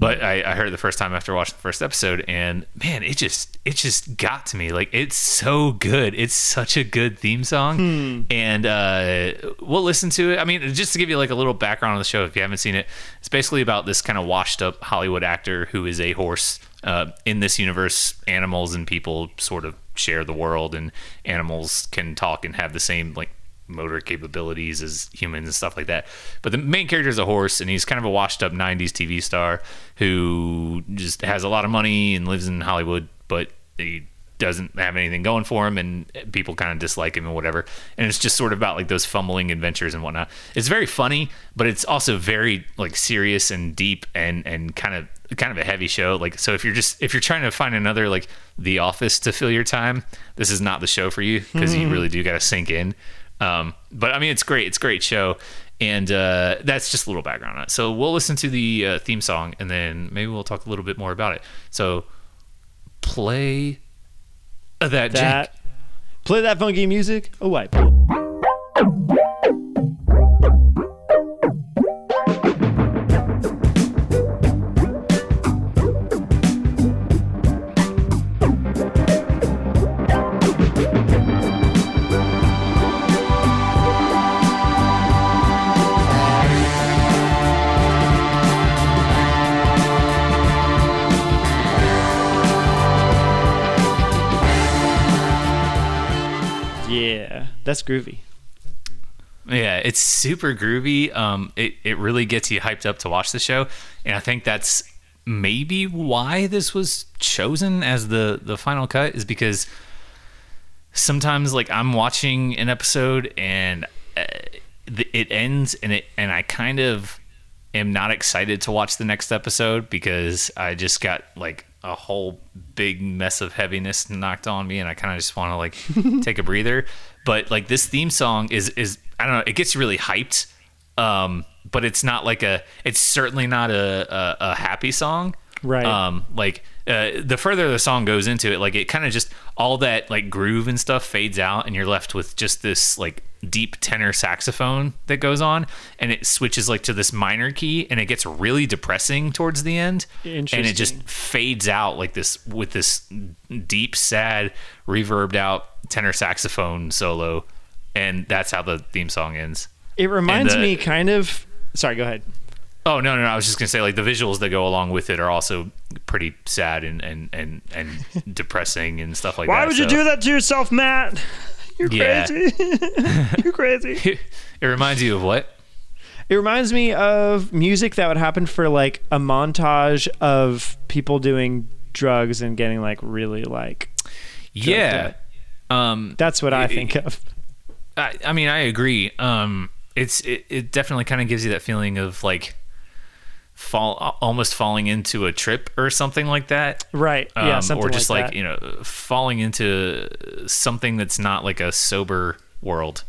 But I, I heard it the first time after watching the first episode, and man, it just it just got to me. Like it's so good. It's such a good theme song, and uh, we'll listen to it. I mean, just to give you like a little background on the show, if you haven't seen it, it's basically about this kind of washed up Hollywood actor who is a horse. Uh, in this universe, animals and people sort of share the world, and animals can talk and have the same like motor capabilities as humans and stuff like that. But the main character is a horse, and he's kind of a washed up 90s TV star who just has a lot of money and lives in Hollywood, but he doesn't have anything going for him, and people kind of dislike him and whatever. And it's just sort of about like those fumbling adventures and whatnot. It's very funny, but it's also very like serious and deep and and kind of kind of a heavy show like so if you're just if you're trying to find another like the office to fill your time this is not the show for you because you mm-hmm. really do got to sink in um, but I mean, it's great. It's a great show. And uh, that's just a little background on it. So we'll listen to the uh, theme song and then maybe we'll talk a little bit more about it. So play that, That Jack. play that funky music. Oh, wipe. That's groovy. Yeah, it's super groovy. Um, it, it really gets you hyped up to watch the show. And I think that's maybe why this was chosen as the, the final cut is because sometimes like I'm watching an episode and uh, it ends and it and I kind of am not excited to watch the next episode because I just got like a whole big mess of heaviness knocked on me and I kind of just want to like take a breather. But like this theme song is is I don't know, it gets really hyped. Um, but it's not like a it's certainly not a a, a happy song. Right. Um, like uh, the further the song goes into it, like it kind of just all that like groove and stuff fades out, and you're left with just this like deep tenor saxophone that goes on, and it switches like to this minor key, and it gets really depressing towards the end, and it just fades out like this with this deep, sad, reverbed out tenor saxophone solo, and that's how the theme song ends. It reminds the- me kind of. Sorry, go ahead. Oh no, no, no! I was just gonna say like the visuals that go along with it are also pretty sad and and and, and depressing and stuff like Why that. Why would you do that to yourself, Matt? You're Yeah. crazy. You're crazy. it reminds you of what? It reminds me of music that would happen for like a montage of people doing drugs and getting like really like. yeah. Um, That's what I It- think of. I, I mean, I agree. Um, it's it, it definitely kind of gives you that feeling of like fall almost falling into a trip or something like that. Right. yeah. Um, Something or just like, like, you know falling into something that's not like a sober world.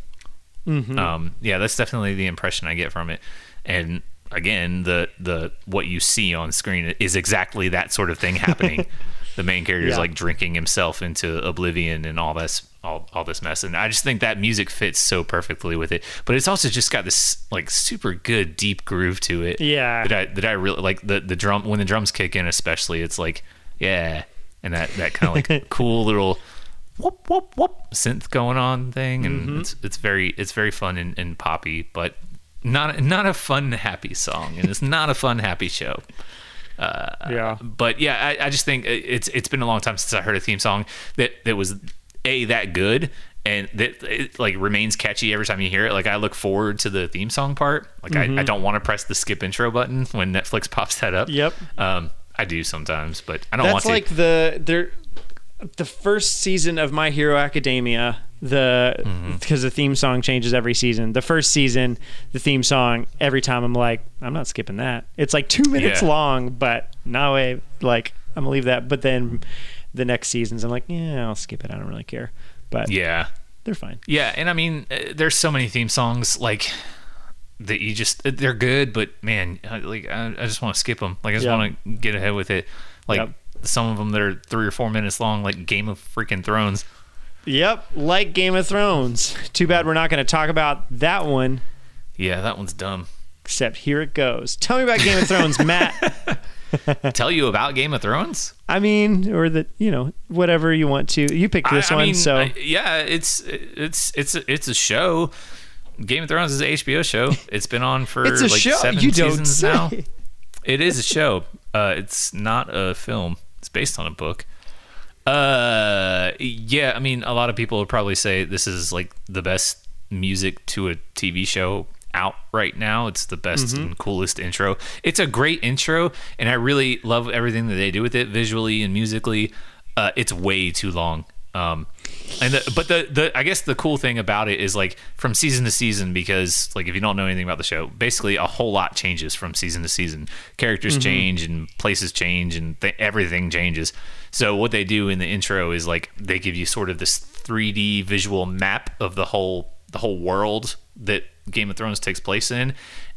Mm-hmm. Um, yeah, that's definitely the impression I get from it. And again, the the what you see on screen is exactly that sort of thing happening. the main character is Yeah. like drinking himself into oblivion and all this all, all this mess and i just think that music fits so perfectly with it but it's also just got this like super good deep groove to it Yeah. that i that i really like the the drum when the drums kick in especially it's like yeah and that that kind of like cool little whoop whoop whoop synth going on thing and Mm-hmm. it's it's very it's very fun and, and poppy but not not a fun happy song and it's not a fun happy show yeah. but yeah, I, I just think it's it's been a long time since I heard a theme song that that was a that good and that it like remains catchy every time you hear it. Like I look forward to the theme song part. Like I, I don't want to press the skip intro button when Netflix pops that up. Mm-hmm. Yep. Um, I do sometimes, but I don't want That's to. like the there, the first season of My Hero Academia. The Mm-hmm. because the theme song changes every season. The first season, the theme song every time I'm like, I'm not skipping that. It's like two minutes Yeah. long, but no way. Like I'm gonna leave that. But then the next seasons, I'm like, yeah, I'll skip it. I don't really care. But yeah. they're fine. Yeah, and I mean, uh, there's so many theme songs like that you just they're good, but man, like I, I just want to skip them. Like I just Yeah. want to get ahead with it. Like Yep. some of them that are three or four minutes long, like Game of freaking Thrones. Yep, like Game of Thrones. Too bad we're not going to talk about that one. Yeah, that one's dumb. Except here it goes. Tell me about Game of Thrones, Matt. Tell you about Game of Thrones? I mean, or that you know whatever you want to. You picked this I, I one, mean, so I- yeah, it's it's it's a, it's a show. Game of Thrones is an HBO show. It's been on for it's a like show. seven You seasons now. It is a show. Uh, it's not a film. It's based on a book. Uh, yeah. I mean, a lot of people would probably say this is like the best music to a TV show out right now. It's the best Mm-hmm. and coolest intro. It's a great intro, and I really love everything that they do with it visually and musically. Uh, it's way too long. Um, and the, but the the I guess the cool thing about it is like from season to season because like if you don't know anything about the show, basically a whole lot changes from season to season. Characters change and places change and th- everything changes. So what they do in the intro is like they give you sort of this 3D visual map of the whole the whole world that Game of Thrones takes place in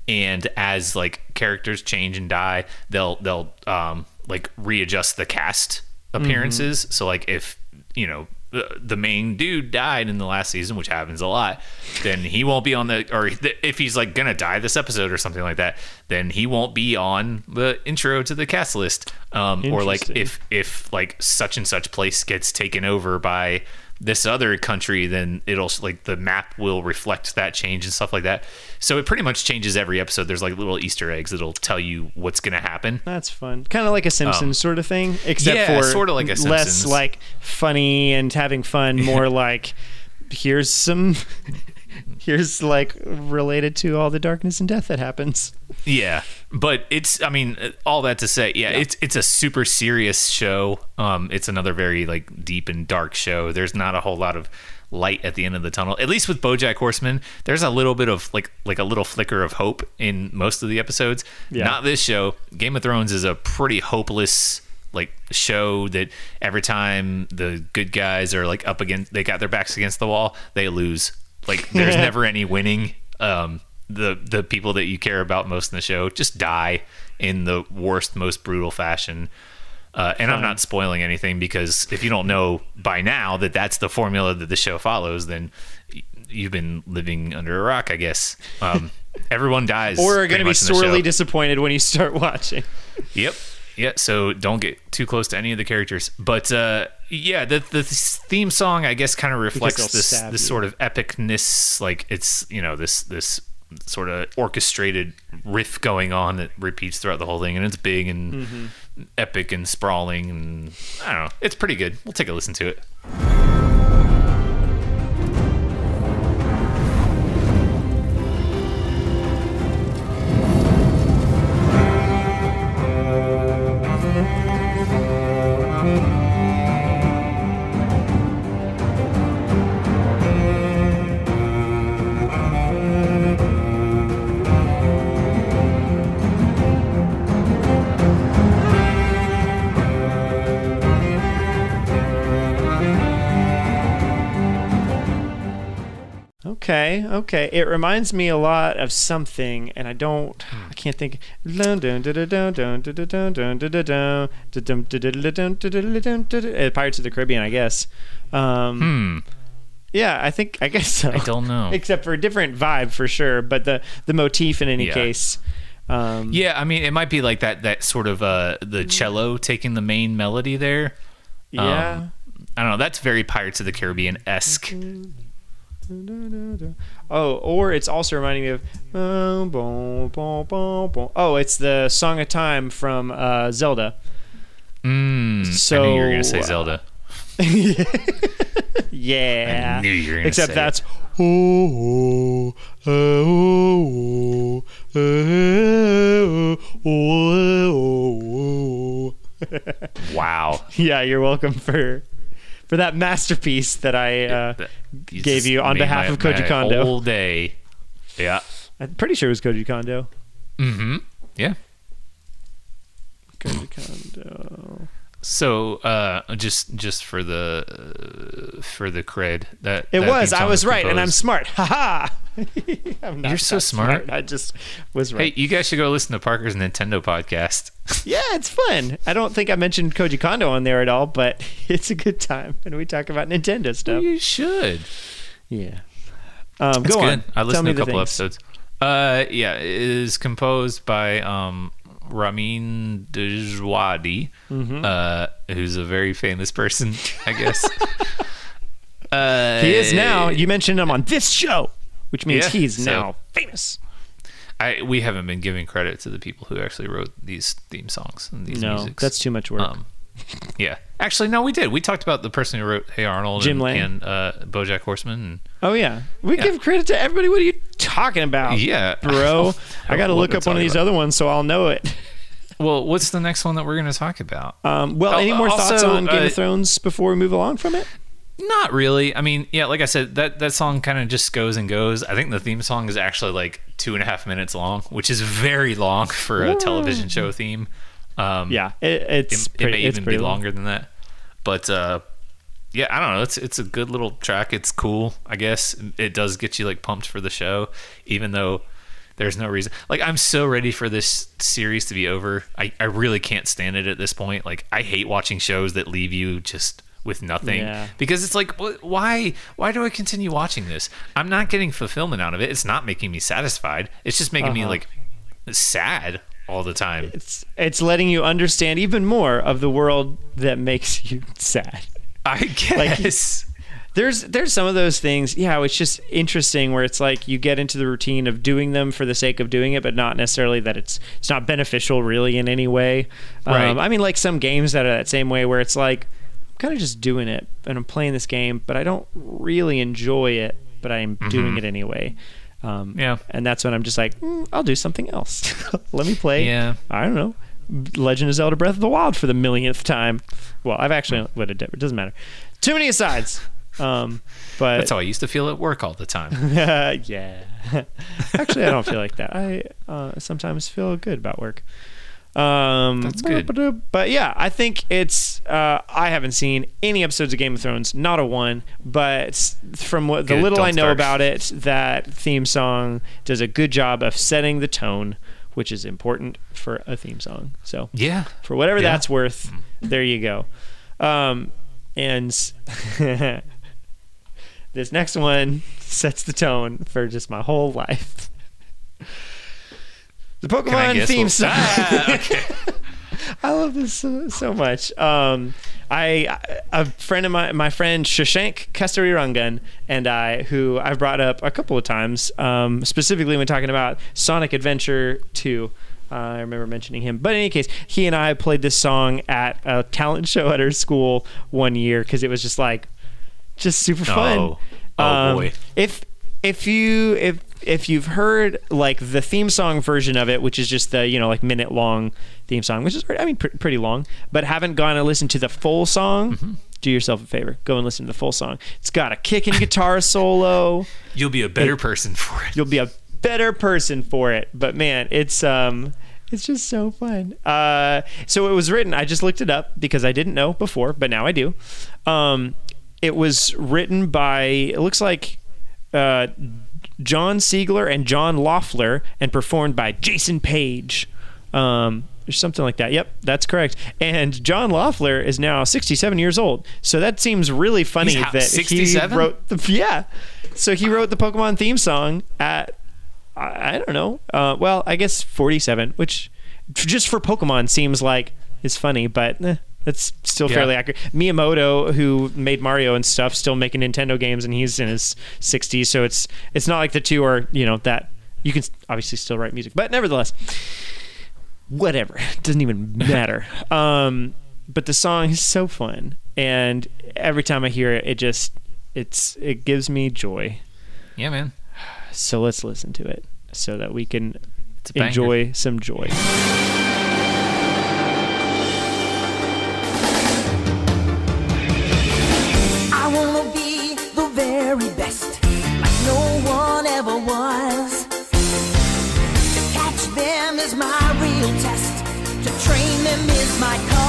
and as like characters change and die, they'll they'll um like readjust the cast appearances. So like if you know the, the main dude died in the last season, which happens a lot, then he won't be on the or if he's like gonna die this episode or something like that, then he won't be on the intro to the cast list. Um, or like if if like such and such place gets taken over by this other country, then it'll like the map will reflect that change and stuff like that. So it pretty much changes every episode. There's like little Easter eggs that'll tell you what's gonna happen. that's fun. Kind of like a Simpsons sort of thing, except Um, yeah, for sorta like a less like funny and having fun. More like here's some. Here's like related to all the darkness and death that happens. Yeah, but it's I mean all that to say, yeah, it's it's a super serious show. Um, it's another very like deep and dark show. There's not a whole lot of light at the end of the tunnel. At least with BoJack Horseman, there's a little bit of like like a little flicker of hope in most of the episodes. Yeah. Not this show. Game of Thrones is a pretty hopeless like show that every time the good guys are like up against they got their backs against the wall, they lose. Like there's never any winning. Um the the people that you care about most in the show just die in the worst, most brutal fashion. Uh, and I'm not spoiling anything because if you don't know by now that that's the formula that the show follows, then you've been living under a rock, I guess. Um, everyone dies, Or are going to be much in the sorely disappointed when you start watching. Yep. Yeah, so don't get too close to any of the characters. But uh, yeah, the the theme song I guess kind of reflects this this you. sort of epicness, like it's you know this this sort of orchestrated riff going on that repeats throughout the whole thing, and it's big and Mm-hmm. epic and sprawling, and I don't know, it's pretty good. We'll take a listen to it. Okay. It reminds me a lot of something, and I don't. I can't think. Uh, Pirates of the Caribbean, I guess. Um, Hmm. Yeah, I think. I guess so. I don't know. Except for a different vibe for sure, but the the motif in any Yeah. case. Um, Yeah, I mean, it might be like that that sort of uh the cello taking the main melody there. yeah. Um, I don't know. That's very Pirates of the Caribbean esque. Oh, or it's also reminding me of. Oh, it's the Song of Time from uh, Zelda. Mm, I So, knew you were gonna say uh, Zelda. Yeah. I knew you were gonna Except say that's. it. Oh, oh, oh, oh, oh, Wow. Yeah, you're welcome for for that masterpiece that I uh, That- gave you on behalf my- of Koji Kondo. Whole day. Yeah. I'm pretty sure it was Koji Kondo. Mm-hmm. Yeah. Koji Kondo. So, uh, just just for the uh, for the cred that It that was. I was right, and I'm smart. Ha ha. I'm You're so that smart. I just was right. Hey, you guys should go listen to Parker's Nintendo podcast. yeah, it's fun. I don't think I mentioned Koji Kondo on there at all, but it's a good time, and we talk about Nintendo stuff. you should. Yeah. Um, go good. on. I listened to a couple things. episodes. Uh, yeah, it is composed by um Ramin Djawadi, Mm-hmm. uh, who's a very famous person, I guess. uh, He is now. You mentioned him on this show, which means Yeah, he's so- now famous. I we haven't been giving credit to the people who actually wrote these theme songs and these No, musics. that's too much work. Um, yeah, actually, no, we did. We talked about the person who wrote "Hey Arnold" Jim and, Lang. and uh, BoJack Horseman. oh yeah, we yeah. give credit to everybody. What are you talking about? Yeah, bro. I got to look up one of these about. other ones so I'll know it. Well, what's the next one that we're going to talk about? Um, well, Oh, any more thoughts on Game uh, of Thrones before we move along from it? Not really. I mean, yeah, like I said, that that song kind of just goes and goes. I think the theme song is actually like two and a half minutes long, which is very long for a television show theme. Um, Yeah, it, it's it, it may it's even pretty be long. longer than that. But uh, yeah, I don't know. It's it's a good little track. It's cool. I guess it does get you like pumped for the show, even though there's no reason. Like I'm so ready for this series to be over. I I really can't stand it at this point. Like I hate watching shows that leave you just with nothing Yeah. because it's like wh- why why do I continue watching this? I'm not getting fulfillment out of it. It's not making me satisfied. It's just making me Uh-huh. like sad all the time. It's it's letting you understand even more of the world that makes you sad. I guess. There's there's some of those things, yeah, it's just interesting where it's like you get into the routine of doing them for the sake of doing it, but not necessarily that it's it's not beneficial really in any way. Right. Um, I mean, like some games that are that same way where it's like I'm kind of just doing it and I'm playing this game, but I don't really enjoy it, but I'm doing it anyway. Um. Yeah. and that's when I'm just like, mm, I'll do something else. Let me play. Yeah. I don't know. Legend of Zelda: Breath of the Wild for the millionth time. Well, I've actually what it it doesn't matter. Too many asides. Um, but That's how I used to feel at work all the time. yeah. Actually, I don't feel like that. I uh, sometimes feel good about work. Um, That's good. But yeah, I think it's. Uh, I haven't seen any episodes of Game of Thrones, not a one. But from what the Good, little don't I know start. about it, that theme song does a good job of setting the tone, which is important for a theme song. So Yeah. for whatever Yeah. that's worth, there you go. Um, and this next one sets the tone for just my whole life. The Pokemon theme song. Ah, okay. I love this so, so much. Um, I a friend of my my friend Shashank Kasturirangan and I, who I've brought up a couple of times, um, specifically when talking about Sonic Adventure Two. Uh, I remember mentioning him, but in any case, he and I played this song at a talent show at our school one year because it was just like, just super fun. Oh. Oh, Um, boy. If if you if if you've heard like the theme song version of it, which is just the you know like minute long theme song, which is I mean pr- pretty long, but haven't gone and listened to the full song, Mm-hmm. do yourself a favor, go and listen to the full song. It's got a kicking guitar solo. You'll be a better person for it. You'll be a better person for it. But man, it's um it's just so fun. Uh, so it was written. I just looked it up because I didn't know before, but now I do. Um, it was written by. It looks like uh, John Siegler and John Loeffler, and performed by Jason Paige. Um, or something like that. Yep, that's correct. And John Loeffler is now 67 years old. So that seems really funny He's that 67? he wrote the yeah. So he wrote the Pokemon theme song at I, I don't know. Uh, well, I guess 47, which just for Pokemon seems like is funny, but eh, that's still Yeah. fairly accurate. Miyamoto, who made Mario and stuff, still making Nintendo games, and he's in his 60s. So it's it's not like the two are you know that you can obviously still write music, but nevertheless, whatever it doesn't even matter. um, but the song is so fun, and every time I hear it, it just it's it gives me joy. Yeah, man. So let's listen to it so that we can enjoy some joy. Ever was. To catch them is my real test, to train them is my cause.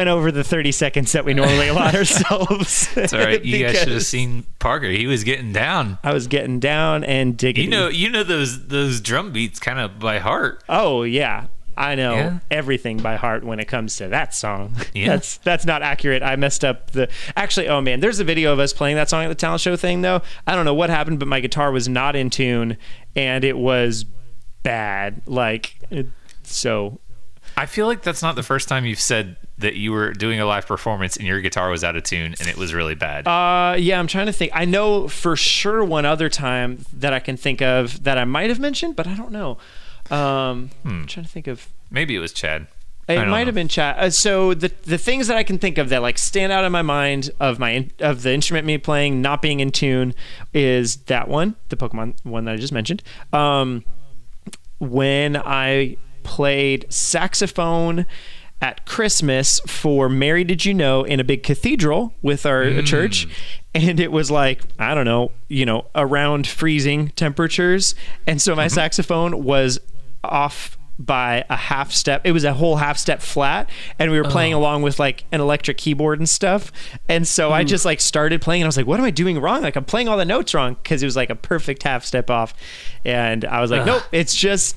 Went over the 30 seconds that we normally allot ourselves. It's all right. You guys should have seen Parker. He was getting down. I was getting down and digging. You know, you know those those drum beats kind of by heart. Oh yeah, I know Yeah? everything by heart when it comes to that song. Yeah. that's that's not accurate. I messed up the. Actually, oh man, there's a video of us playing that song at the talent show thing though. I don't know what happened, but my guitar was not in tune, and it was bad. Like it, so. I feel like that's not the first time you've said that you were doing a live performance and your guitar was out of tune and it was really bad. Uh, yeah, I'm trying to think. I know for sure one other time that I can think of that I might have mentioned, but I don't know. Um, I'm trying to think of. Maybe it was Chad. It might know. have been chat. Uh, so the the things that I can think of that like stand out in my mind of my in- of the instrument me playing not being in tune is that one, the Pokemon one that I just mentioned. Um, when I played saxophone at Christmas for Mary Did You Know in a big cathedral with our uh, church. And it was like, I don't know, you know, around freezing temperatures. And so my saxophone was off by a half step. It was a whole half step flat. And we were playing along with like an electric keyboard and stuff. And so I just like started playing and I was like, what am I doing wrong? Like I'm playing all the notes wrong because it was like a perfect half step off. And I was like, nope, it's just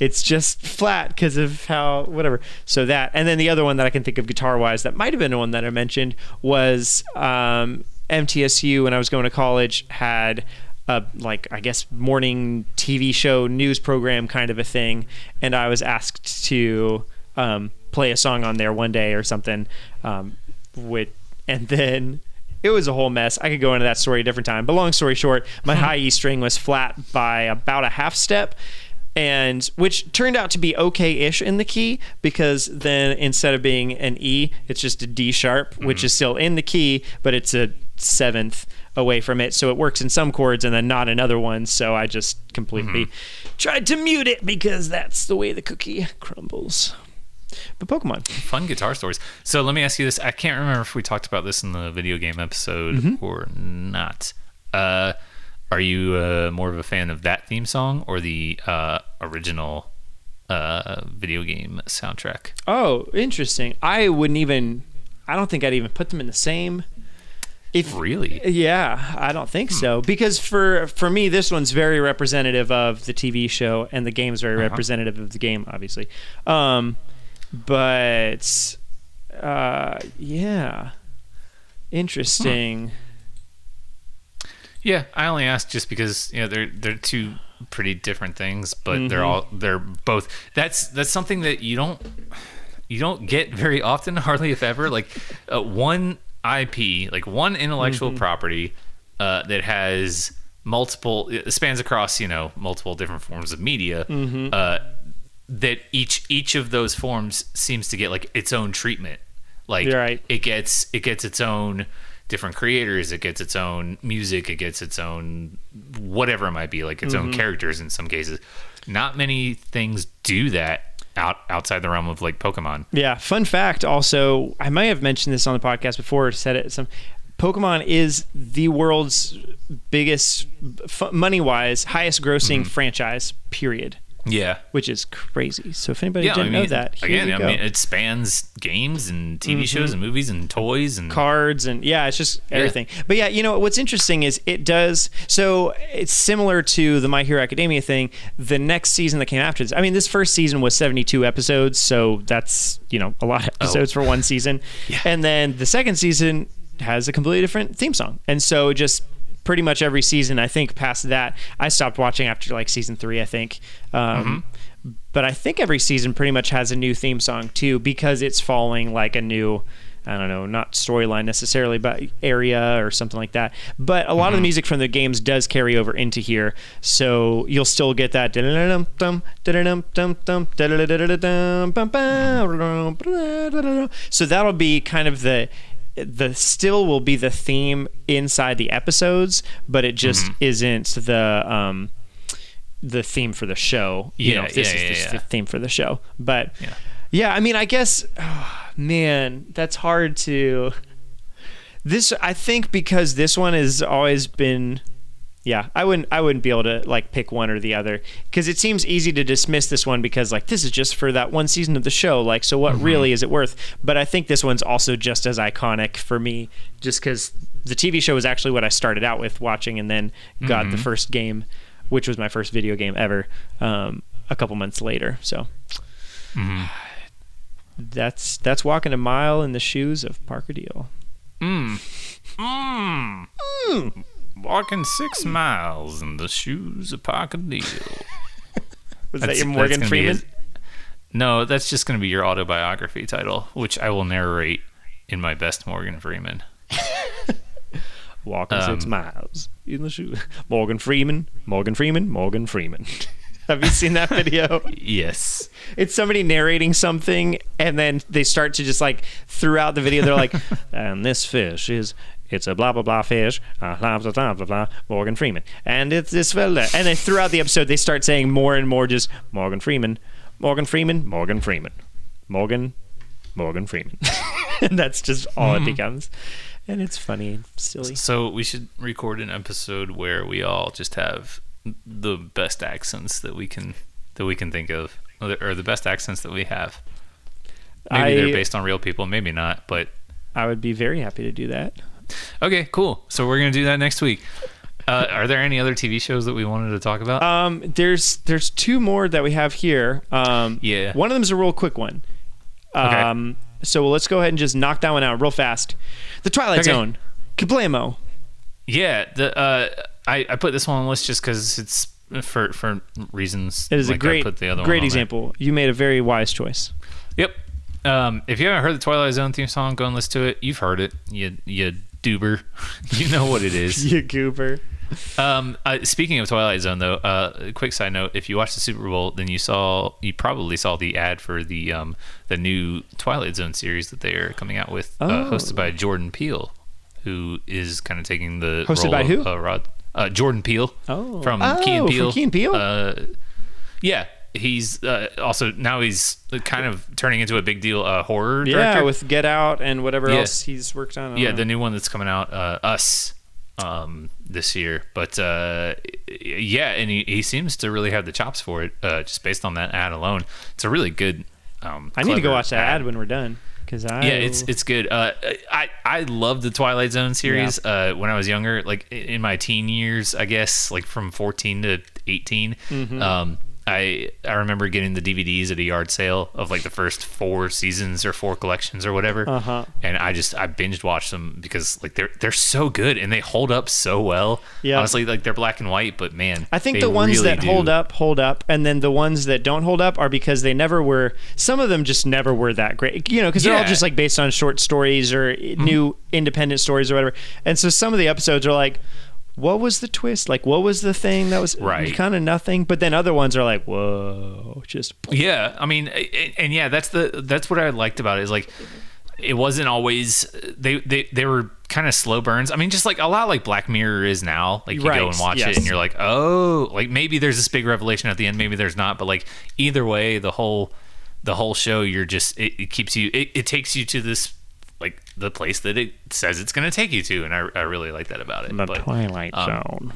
it's just flat because of how whatever so that and then the other one that i can think of guitar wise that might have been the one that i mentioned was um, mtsu when i was going to college had a like i guess morning tv show news program kind of a thing and i was asked to um, play a song on there one day or something um, with and then it was a whole mess. I could go into that story a different time. But long story short, my high E string was flat by about a half step and which turned out to be okay-ish in the key because then instead of being an E, it's just a D sharp, which mm-hmm. is still in the key, but it's a seventh away from it. So it works in some chords and then not in other ones. So I just completely mm-hmm. tried to mute it because that's the way the cookie crumbles. But Pokemon. Fun guitar stories. So let me ask you this. I can't remember if we talked about this in the video game episode mm-hmm. or not. Uh, are you uh, more of a fan of that theme song or the uh, original uh, video game soundtrack? Oh, interesting. I wouldn't even. I don't think I'd even put them in the same. If Really? yeah, I don't think so because for for me this one's very representative of the TV show and the game's very representative of the game, obviously. Um, but uh, yeah, interesting. Yeah, I only asked just because you know they're they're two pretty different things, but they're all they're both. That's that's something that you don't you don't get very often, hardly if ever. Like uh, one IP, like one intellectual property uh, that has multiple it spans across you know multiple different forms of media. Uh, that each each of those forms seems to get like its own treatment. Like right. it gets it gets its own different creators. It gets its own music. It gets its own whatever it might be, like its own characters in some cases. Not many things do that out outside the realm of like Pokemon. Yeah. Fun fact. Also, I might have mentioned this on the podcast before. Or said it. Some Pokemon is the world's biggest, f- money wise, highest grossing Mm-hmm. franchise. Period. Yeah. Which is crazy. So if anybody Yeah, didn't I mean, know that, here again, you I go. Mm-hmm. mean, it spans games and TV shows and movies and toys and cards and yeah it's just everything but yeah you know what's interesting is it does so it's similar to the my hero academia thing the next season that came after this i mean this first season was 72 episodes so that's you know a lot of episodes for one season and then the second season has a completely different theme song and so it just pretty much every season i think past that i stopped watching after like season three i think um, but I think every season pretty much has a new theme song too because it's following like a new I don't know, not storyline necessarily, but area or something like that. But a lot of the music from the games does carry over into here, so you'll still get that. So that'll be kind of the the still will be the theme inside the episodes, but it just isn't the um the theme for the show. You Yeah, know, this yeah, is yeah, the, theme for the show. But Yeah. yeah, I mean, I guess, oh, man, that's hard to. This, I think, because this one has always been. Yeah, I wouldn't. I wouldn't be able to like pick one or the other because it seems easy to dismiss this one because like this is just for that one season of the show. Like, so what really mm-hmm. is it worth? But I think this one's also just as iconic for me, just because the TV show was actually what I started out with watching, and then got the mm-hmm. first game, which was my first video game ever, um, a couple months later. So mm-hmm. that's that's walking a mile in the shoes of Parker Deal. Mm. Mm. Mm. Walking six miles in the shoes of Parker Deal. Was that your Morgan Freeman? his- no, that's just going to be your autobiography title, which I will narrate in my best Morgan Freeman. Walking six um, miles in the shoes. Morgan Freeman, Morgan Freeman, Morgan Freeman. Have you seen that video? Yes. it's somebody narrating something, and then they start to just like throughout the video, they're like, "And this fish is." It's a blah blah blah fish, uh, blah blah blah blah blah. Morgan Freeman, and it's this fella. And then throughout the episode, they start saying more and more, just Morgan Freeman, Morgan Freeman, Morgan Freeman, Morgan, Morgan Freeman, and that's just all it becomes. And it's funny and silly. So we should record an episode where we all just have the best accents that we can that we can think of, or the best accents that we have. Maybe I- they're based on real people, maybe not. But I would be very happy to do that. Okay, cool. So we're gonna do that next week. Uh, are there any other TV shows that we wanted to talk about? Um, there's there's two more that we have here. Um, Yeah. One of them is a real quick one. Okay. Um, so let's go ahead and just knock that one out real fast. The Twilight Okay. Zone. Kablamo. Yeah, the uh, I I put this one on the list just because it's for for reasons. It is like a great, I put the other one great on there. example. You made a very wise choice. Yep. Um, if you haven't heard the Twilight Zone theme song, go and listen to it. You've heard it. You you doober. you know what it is. You goober. Um, uh, speaking of Twilight Zone, though, uh, a quick side note: if you watched the Super Bowl, then you saw you probably saw the ad for the um the new Twilight Zone series that they are coming out with, uh, Oh. hosted by Jordan Peele, who is kind of taking the Hosted role by who? Of, uh, Rod uh, Jordan Peele. Oh. from Oh, Key and from Peele. Key and Peele? Uh, yeah. He's uh, also now he's kind of turning into a big deal uh, horror Yeah, with Get Out and whatever Yeah. else he's worked on. Yeah, know. the new one that's coming out, uh, Us, um, this year. But uh, yeah, and he, he seems to really have the chops for it, uh, just based on that ad alone. It's a really good. Um, I need to go watch that ad when we're done because I yeah, it's it's good. Uh, I I love the Twilight Zone series. Uh, when I was younger, like in my teen years, I guess, like from fourteen to 18 Mm-hmm. Um, I I remember getting the DVDs at a yard sale of like the first four seasons or four collections or whatever. Uh-huh. And I just I binged watched them because like they're they're so good and they hold up so well. Yeah. honestly, like they're black and white, but man, I think the ones really that do- hold up hold up, and then the ones that don't hold up are because they never were. Some of them just never were that great, you know, because they're all Yeah. Mm-hmm. just like based on short stories or new independent stories or whatever. And so some of the episodes are like, "What was the twist? Like, what was the thing that was Right. kind of nothing?" But then other ones are like, "Whoa!" Just Yeah, I mean, and, and yeah, that's the that's what I liked about it is like it wasn't always they they they were kind of slow burns. I mean, just like a lot like Black Mirror is now. Like you Right, go and watch yes. it, and you're like, oh, like maybe there's this big revelation at the end, maybe there's not. But like either way, the whole the whole show, you're just it, it keeps you. It, it takes you to this like the place that it says it's going to take you to, and I, I really like that about it. The But, Twilight um, Zone.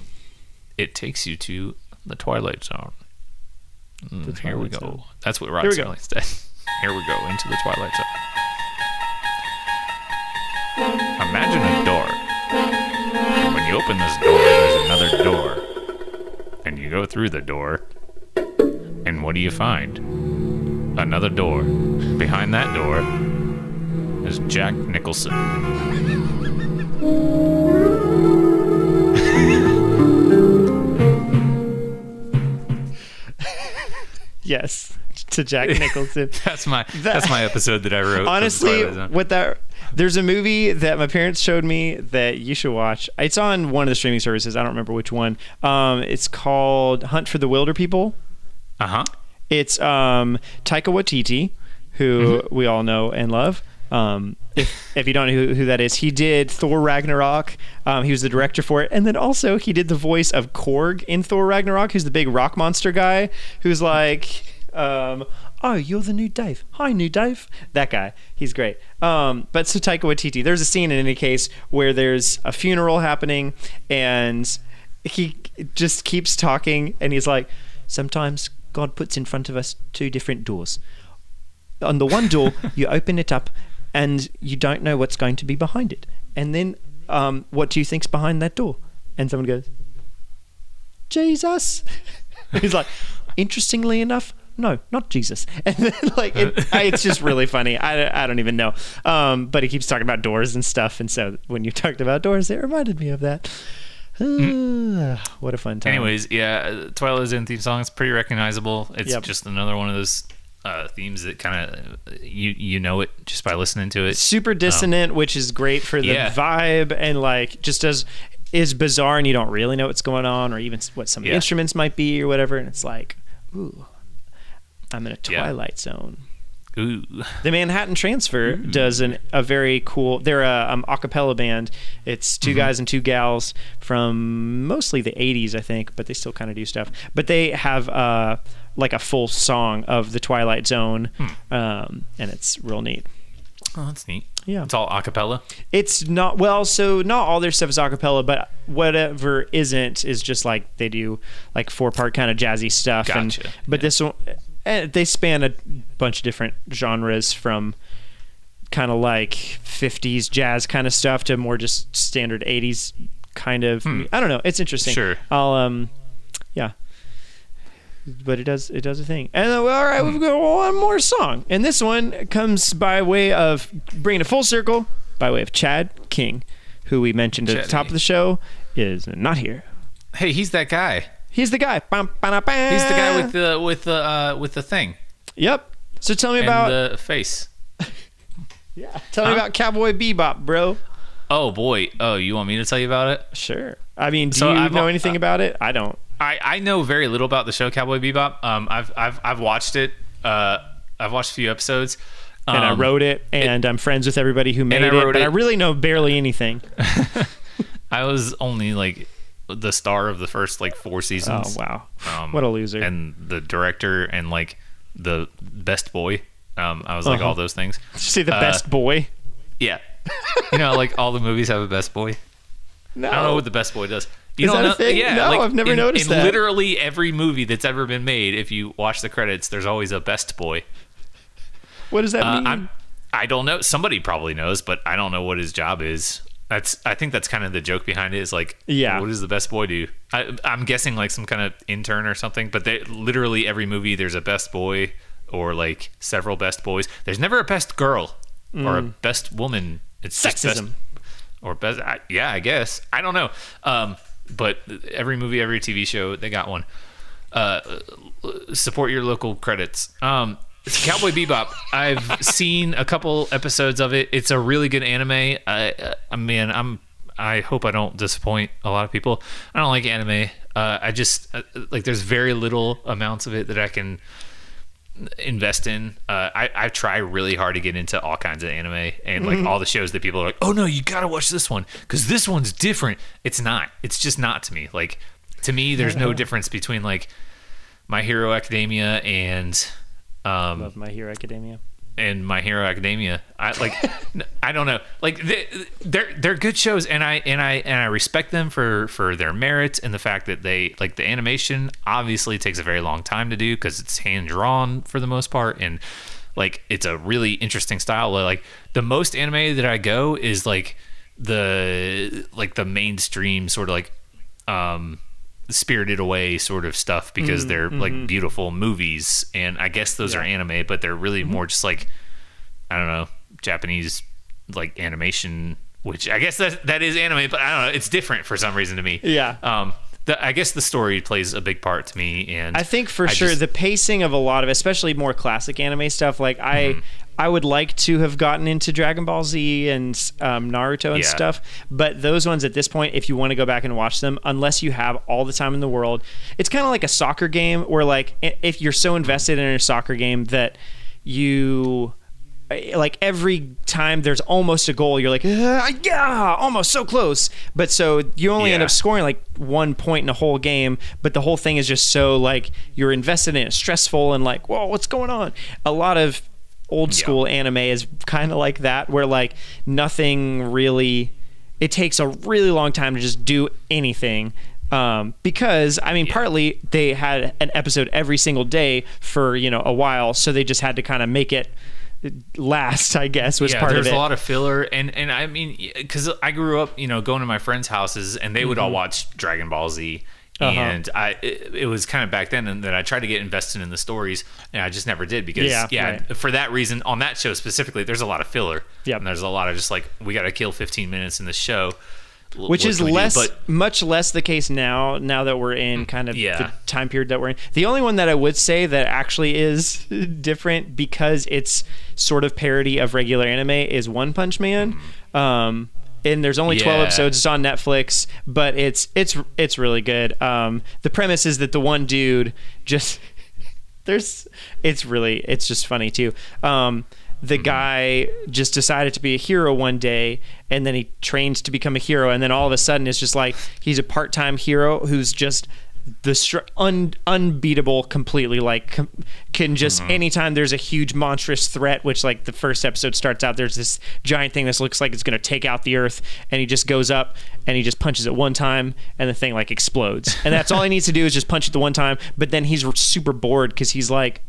It takes you to the Twilight Zone. Mm, here we go. Zone. That's what Rod Here we go. Serling said. Here we go into the Twilight Zone. Imagine a door. And when you open this door, there's another door. And you go through the door. And what do you find? Another door. Behind that door is Jack Nicholson. Yes, to Jack Nicholson. That's my that's my episode that I wrote. Honestly, what that there's a movie that my parents showed me that you should watch. It's on one of the streaming services. I don't remember which one. Um, it's called Hunt for the Wilderpeople. Uh huh. It's um, Taika Waititi, who Mm-hmm. we all know and love. Um, if, if you don't know who, who that is, he did Thor Ragnarok. Um, he was the director for it, and then also he did the voice of Korg in Thor Ragnarok, who's the big rock monster guy, who's like, um, "Oh, you're the new Dave. Hi, new Dave." That guy, he's great. Um, but so Taika Waititi, there's a scene in any case where there's a funeral happening, and he just keeps talking, and he's like, "Sometimes God puts in front of us two different doors." on the one door you open it up and you don't know what's going to be behind it. And then um, what do you think's behind that door? And someone goes jesus. He's like interestingly enough no not jesus. And then like it, it's just really funny. I, I don't even know. Um, but he keeps talking about doors and stuff. And so when you talked about doors it reminded me of that. What a fun time. Anyways, yeah, uh, Twilight Zone theme song is pretty recognizable. It's Yep. just another one of those uh, themes that kind of you you know it just by listening to it. super dissonant, which is great for the Yeah. vibe and like just as is bizarre and you don't really know what's going on or even what some Yeah. instruments might be or whatever. And it's like, ooh, I'm in a Yeah. twilight zone. Ooh, The Manhattan Transfer does an, a very cool. They're a um, acapella band. It's 2 guys and two gals from mostly the '80s, I think, but they still kind of do stuff. But they have uh, like a full song of the Twilight Zone, um, and it's real neat. oh, that's neat. Yeah. it's all a cappella. It's not well, so not all their stuff is acapella, but whatever isn't is just like they do like four part kind of jazzy stuff. And Gotcha. but this one, eh, they span a bunch of different genres from kind of like 50s jazz kind of stuff to more just standard 80s kind of. I don't know. It's interesting. Hmm. Sure. I'll um, yeah. But it does it does a thing. And then, well, all right, we've got one more song, and this one comes by way of bringing a full circle by way of Chad King, who we mentioned at the top of the show is not here. Hey, he's that guy. He's the guy. Bum, ba-da, ba. He's the guy with the with the uh, with the thing Yep. So tell me and about the face. yeah. Tell me about Cowboy Bebop, bro. Oh boy. Oh, you want me to tell you about it? Sure. I mean, do So you I've- know anything about it? I don't. I, I know very little about the show Cowboy Bebop. Um, I've I've I've watched it. Uh, I've watched a few episodes. Um, And I wrote it, and I'm friends with everybody who made it, but it. I really know barely anything. I was only like the star of the first like four seasons. Oh wow, Um, what a loser! And the director and like the best boy. Um, I was like Uh-huh. all those things. Did you say the uh, best boy? Yeah. you know, like all the movies have a best boy. No, I don't know what the best boy does. You Is that a thing? Yeah, No, like, I've never in, noticed in that. Literally every movie that's ever been made, if you watch the credits, there's always a best boy. what does that Uh, mean? I'm, I don't know. Somebody probably knows, but I don't know what his job is. That's. I think that's kind of the joke behind it. Is like, Yeah. what does the best boy do? I, I'm guessing like some kind of intern or something. But they, literally every movie, there's a best boy or like several best boys. There's never a best girl or a best woman. It's just best- Mm. Sexism. or best. I, yeah, I guess. I don't know. Um, but every movie, every TV show, they got one. Uh, support your local credits. Um, Cowboy Bebop. I've seen a couple episodes of it. It's a really good anime. I, I mean, I'm. I hope I don't disappoint a lot of people. I don't like anime. Uh, I just uh, like. There's very little amounts of it that I can invest in. Uh, I I try really hard to get into all kinds of anime and like all the shows that people are like, oh no, you gotta watch this one because this one's different. It's not. It's just not to me. Like to me, there's no difference between like My Hero Academia and um Love My Hero Academia. and My Hero Academia. I like I don't know. Like they, they're they're good shows and I and I and I respect them for for their merits and the fact that they like the animation obviously takes a very long time to do cuz it's hand drawn for the most part and like it's a really interesting style. Like the most anime that I go is like the like the mainstream sort of like um spirited away sort of stuff because they're like beautiful movies and i guess those are anime but they're really more just like i don't know japanese like animation which i guess that that is anime but i don't know it's different for some reason to me Yeah. um the, i guess the story plays a big part to me and I think for I sure just- the pacing of a lot of, especially more classic anime stuff. Like I, Mm-hmm. I would like to have gotten into Dragon Ball Z and um, Naruto and Yeah. stuff, but those ones at this point, if you want to go back and watch them, unless you have all the time in the world, it's kind of like a soccer game where like if you're so invested in a soccer game that you like every time there's almost a goal, you're like, "Ah, yeah, almost so close. But so you only end up scoring like one point in a whole game, but the whole thing is just so like you're invested in it, stressful, and like, whoa, what's going on? A lot of old school anime is kind of like that, where like nothing really. It takes a really long time to just do anything. Um, because I mean, partly they had an episode every single day for you know a while, so they just had to kind of make it last. I guess was yeah, part of it. There's a lot of filler, and and I mean, because I grew up, you know, going to my friends' houses, and they would all watch Dragon Ball Z, Mm-hmm. Uh-huh. and I it, it was kind of back then and that I tried to get invested in the stories, and I just never did because Yeah, yeah, right. for that reason on that show specifically, there's a lot of filler. Yeah, and there's a lot of just like we got to kill 15 minutes in the show, L- which is can we do? less But much less the case now now that we're in kind of Mm, yeah. the time period that we're in the only one that i would say that actually is different because it's sort of parody of regular anime is one punch man um and there's only 12 Mm. Yeah. episodes it's on netflix but it's it's it's really good um the premise is that the one dude just there's it's really it's just funny too um the guy just decided to be a hero one day and then he trains to become a hero and then all of a sudden it's just like he's a part-time hero who's just the str- un- unbeatable completely like com- can just mm-hmm. anytime there's a huge monstrous threat which like the first episode starts out there's this giant thing that looks like it's going to take out the earth and he just goes up and he just punches it one time and the thing like explodes and that's all he needs to do is just punch it the one time but then he's super bored because he's like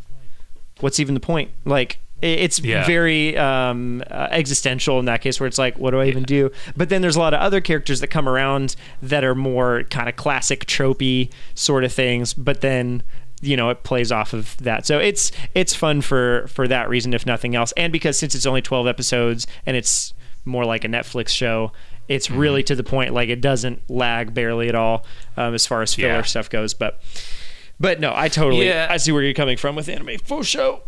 what's even the point? Like it's Yeah. very um, uh, existential in that case, where it's like, what do I even do? But then there's a lot of other characters that come around that are more kind of classic tropey sort of things. But then you know it plays off of that, so it's it's fun for for that reason, if nothing else, and because since it's only 12 episodes and it's more like a Netflix show. It's Mm-hmm. really to the point, like it doesn't lag barely at all um, as far as filler Yeah. stuff goes. But, but no, I totally, Yeah. I see where you're coming from with anime for show.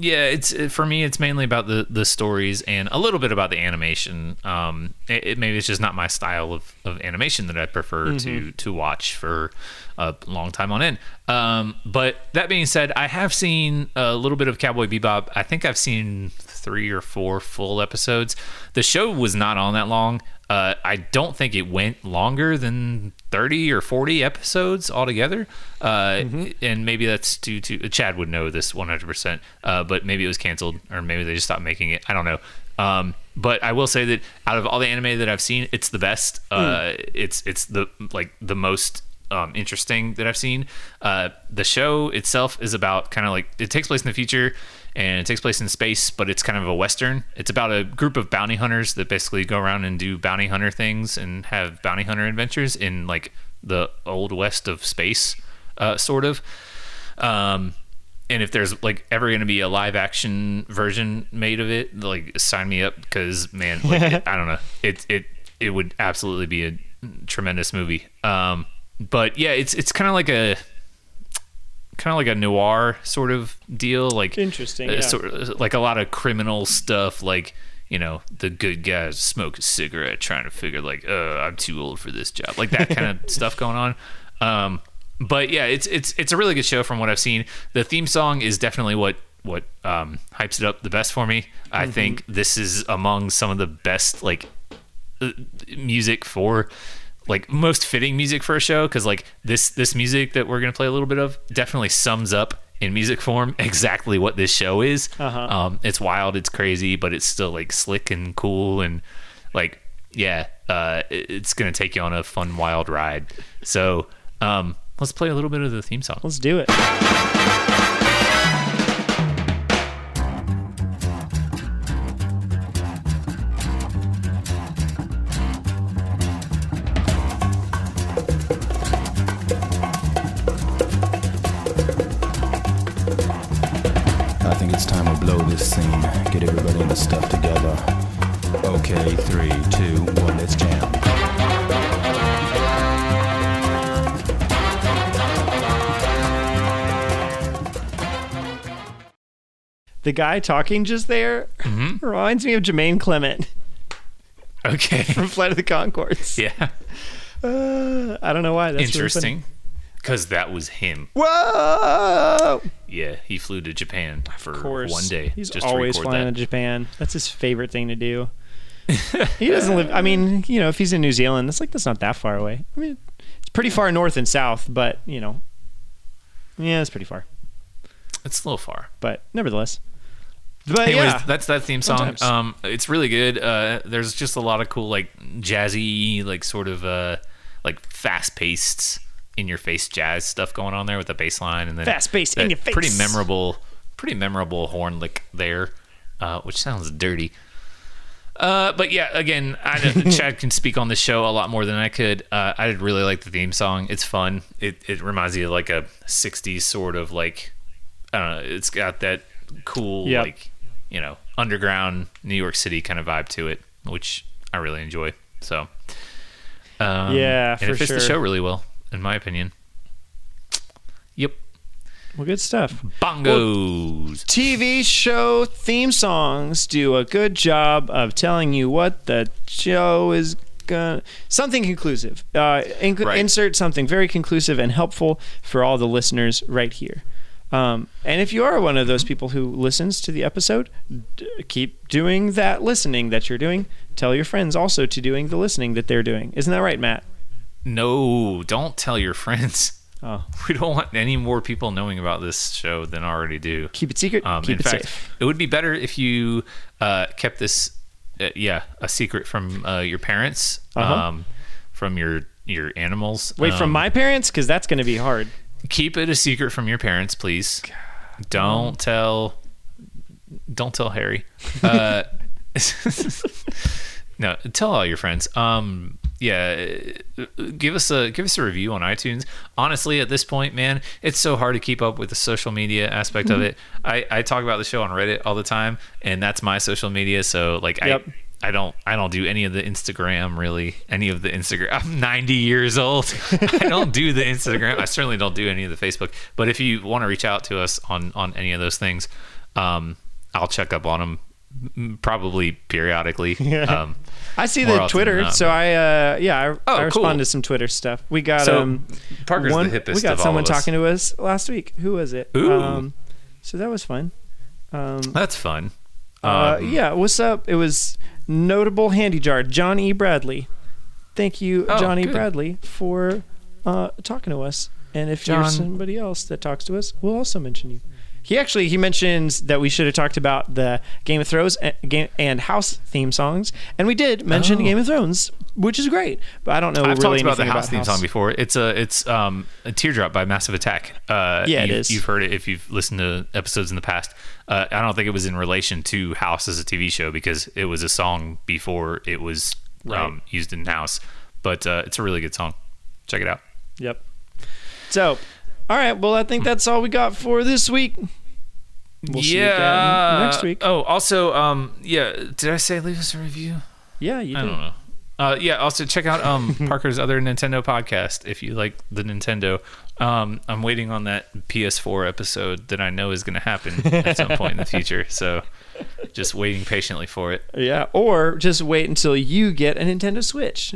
Yeah it's for me it's mainly about the the stories and a little bit about the animation. Um it, it maybe it's just not my style of, of animation that i prefer to to watch for a long time on end. Um but that being said i have seen a little bit of cowboy bebop. I think i've seen three or four full episodes. The show was not on that long uh, I don't think it went longer than 30 or 40 episodes altogether. Uh, And maybe that's due to Chad would know this 100%, uh, but maybe it was canceled or maybe they just stopped making it. I don't know. Um, but I will say that out of all the anime that I've seen, it's the best. Uh, it's it's the like the most um, interesting that I've seen. Uh, the show itself is about kind of like it takes place in the future and it takes place in space, but it's kind of a western. It's about a group of bounty hunters that basically go around and do bounty hunter things and have bounty hunter adventures in like the old west of space, uh, sort of. Um, and if there's like ever going to be a live action version made of it, like sign me up because man, like it, I don't know, it it it would absolutely be a tremendous movie. Um, but yeah, it's it's kind of like a kind of like a noir sort of deal, like Interesting, uh, yeah. sort of, like a lot of criminal stuff, like. You know, the good guys smoke a cigarette trying to figure like, uh, I'm too old for this job. Like that kind of stuff going on. Um, but yeah, it's it's it's a really good show from what I've seen. The theme song is definitely what what um, hypes it up the best for me. I think this is among some of the best like uh, music for like most fitting music for a show because like this this music that we're gonna play a little bit of definitely sums up in music form exactly what this show is. Uh-huh. Um, it's wild, it's crazy, but it's still like slick and cool and like yeah, uh, it's gonna take you on a fun wild ride. So um, let's play a little bit of the theme song. Let's do it. The guy talking just there Mm-hmm. reminds me of Jermaine Clement Okay. from Flight of the Conchords. yeah. Uh, I don't know why. That's Interesting. Because that was him. Whoa! Yeah, he flew to Japan for one day. He's just always to record flying that. to Japan. That's his favorite thing to do. he doesn't live. I mean, you know, if he's in New Zealand, it's like that's not that far away. I mean, it's pretty far north and south, but you know, yeah, it's pretty far. It's a little far. But nevertheless, but Anyways, yeah, that's that theme song. Sometimes. Um, it's really good. Uh, there's just a lot of cool, like jazzy, like sort of uh, like fast paced, in your face jazz stuff going on there with the bass line and then Fast-paced, in your face. Pretty memorable, pretty memorable horn lick there, uh, which sounds dirty. Uh, but yeah, again, I know Chad can speak on the show a lot more than I could. Uh, I did really like the theme song. It's fun. It it reminds you of like a '60s sort of like I don't know. It's got that cool Yep. like you know underground New York City kind of vibe to it, which I really enjoy. So um, Yeah, and it fits the show really well, in my opinion. Yep, well, good stuff. bongos. TV show theme songs do a good job of telling you what the show is gonna something conclusive. Uh, inc- Right. Insert something very conclusive and helpful for all the listeners right here. Um, and if you are one of those people who listens to the episode, d- keep doing that listening that you're doing. Tell your friends also to doing the listening that they're doing. Isn't that right, Matt? no, don't tell your friends. Oh, We don't want any more people knowing about this show than already do. keep it secret. Um, keep in it fact, safe. it would be better if you uh, kept this, uh, yeah, a secret from uh, your parents, Uh-huh. um, from your your animals. Wait, from Um, my parents, because that's going to be hard. Keep it a secret from your parents, please. Don't tell. Don't tell Harry. Uh, no, tell all your friends. Um, yeah, give us a give us a review on iTunes. Honestly, at this point, man, it's so hard to keep up with the social media aspect of it. I, I talk about the show on Reddit all the time, and that's my social media. So like, Yep. I I don't I don't do any of the Instagram really. Any of the Instagram. I'm 90 years old. I don't do the Instagram. I certainly don't do any of the Facebook. But if you want to reach out to us on on any of those things, um, I'll check up on them probably periodically. Um, I see the Twitter, not, so but- I uh, yeah, I, Oh, I respond cool. to some Twitter stuff. We got So, um Parker's the one, hippest we got someone talking to us last week. Who was it? Ooh. Um, so that was fun. Um, That's fun. Uh, Um, yeah, what's up? It was notable handy jar John E. Bradley. Thank you, Oh, John E. good. Bradley, for uh, talking to us. And if you're somebody else that talks to us, we'll also mention you. He actually he mentions that we should have talked about the Game of Thrones and, game, and House theme songs, and we did mention Oh. Game of Thrones, which is great. But I don't know I've really talked about the house theme song before. It's a it's um a teardrop by Massive Attack. Uh, Yeah, it you, is. You've heard it if you've listened to episodes in the past. Uh, I don't think it was in relation to House as a TV show because it was a song before it was um, used in House. But uh, it's a really good song. Check it out. Yep. So, all right. Well, I think that's all we got for this week. We'll see again next week. Oh, also, um, yeah. Did I say leave us a review? Yeah, you I did. don't know. Uh, yeah. Also, check out um, Parker's other Nintendo podcast if you like the Nintendo. Um, I'm waiting on that PS4 episode that I know is going to happen at some point in the future. So, just waiting patiently for it. Yeah, or just wait until you get a Nintendo Switch.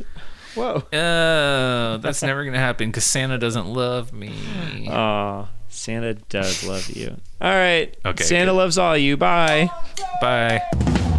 Whoa. Uh, that's never gonna happen because Santa doesn't love me. Aw, Santa does love you. All right. Okay, Santa good. loves all you. Bye. Bye.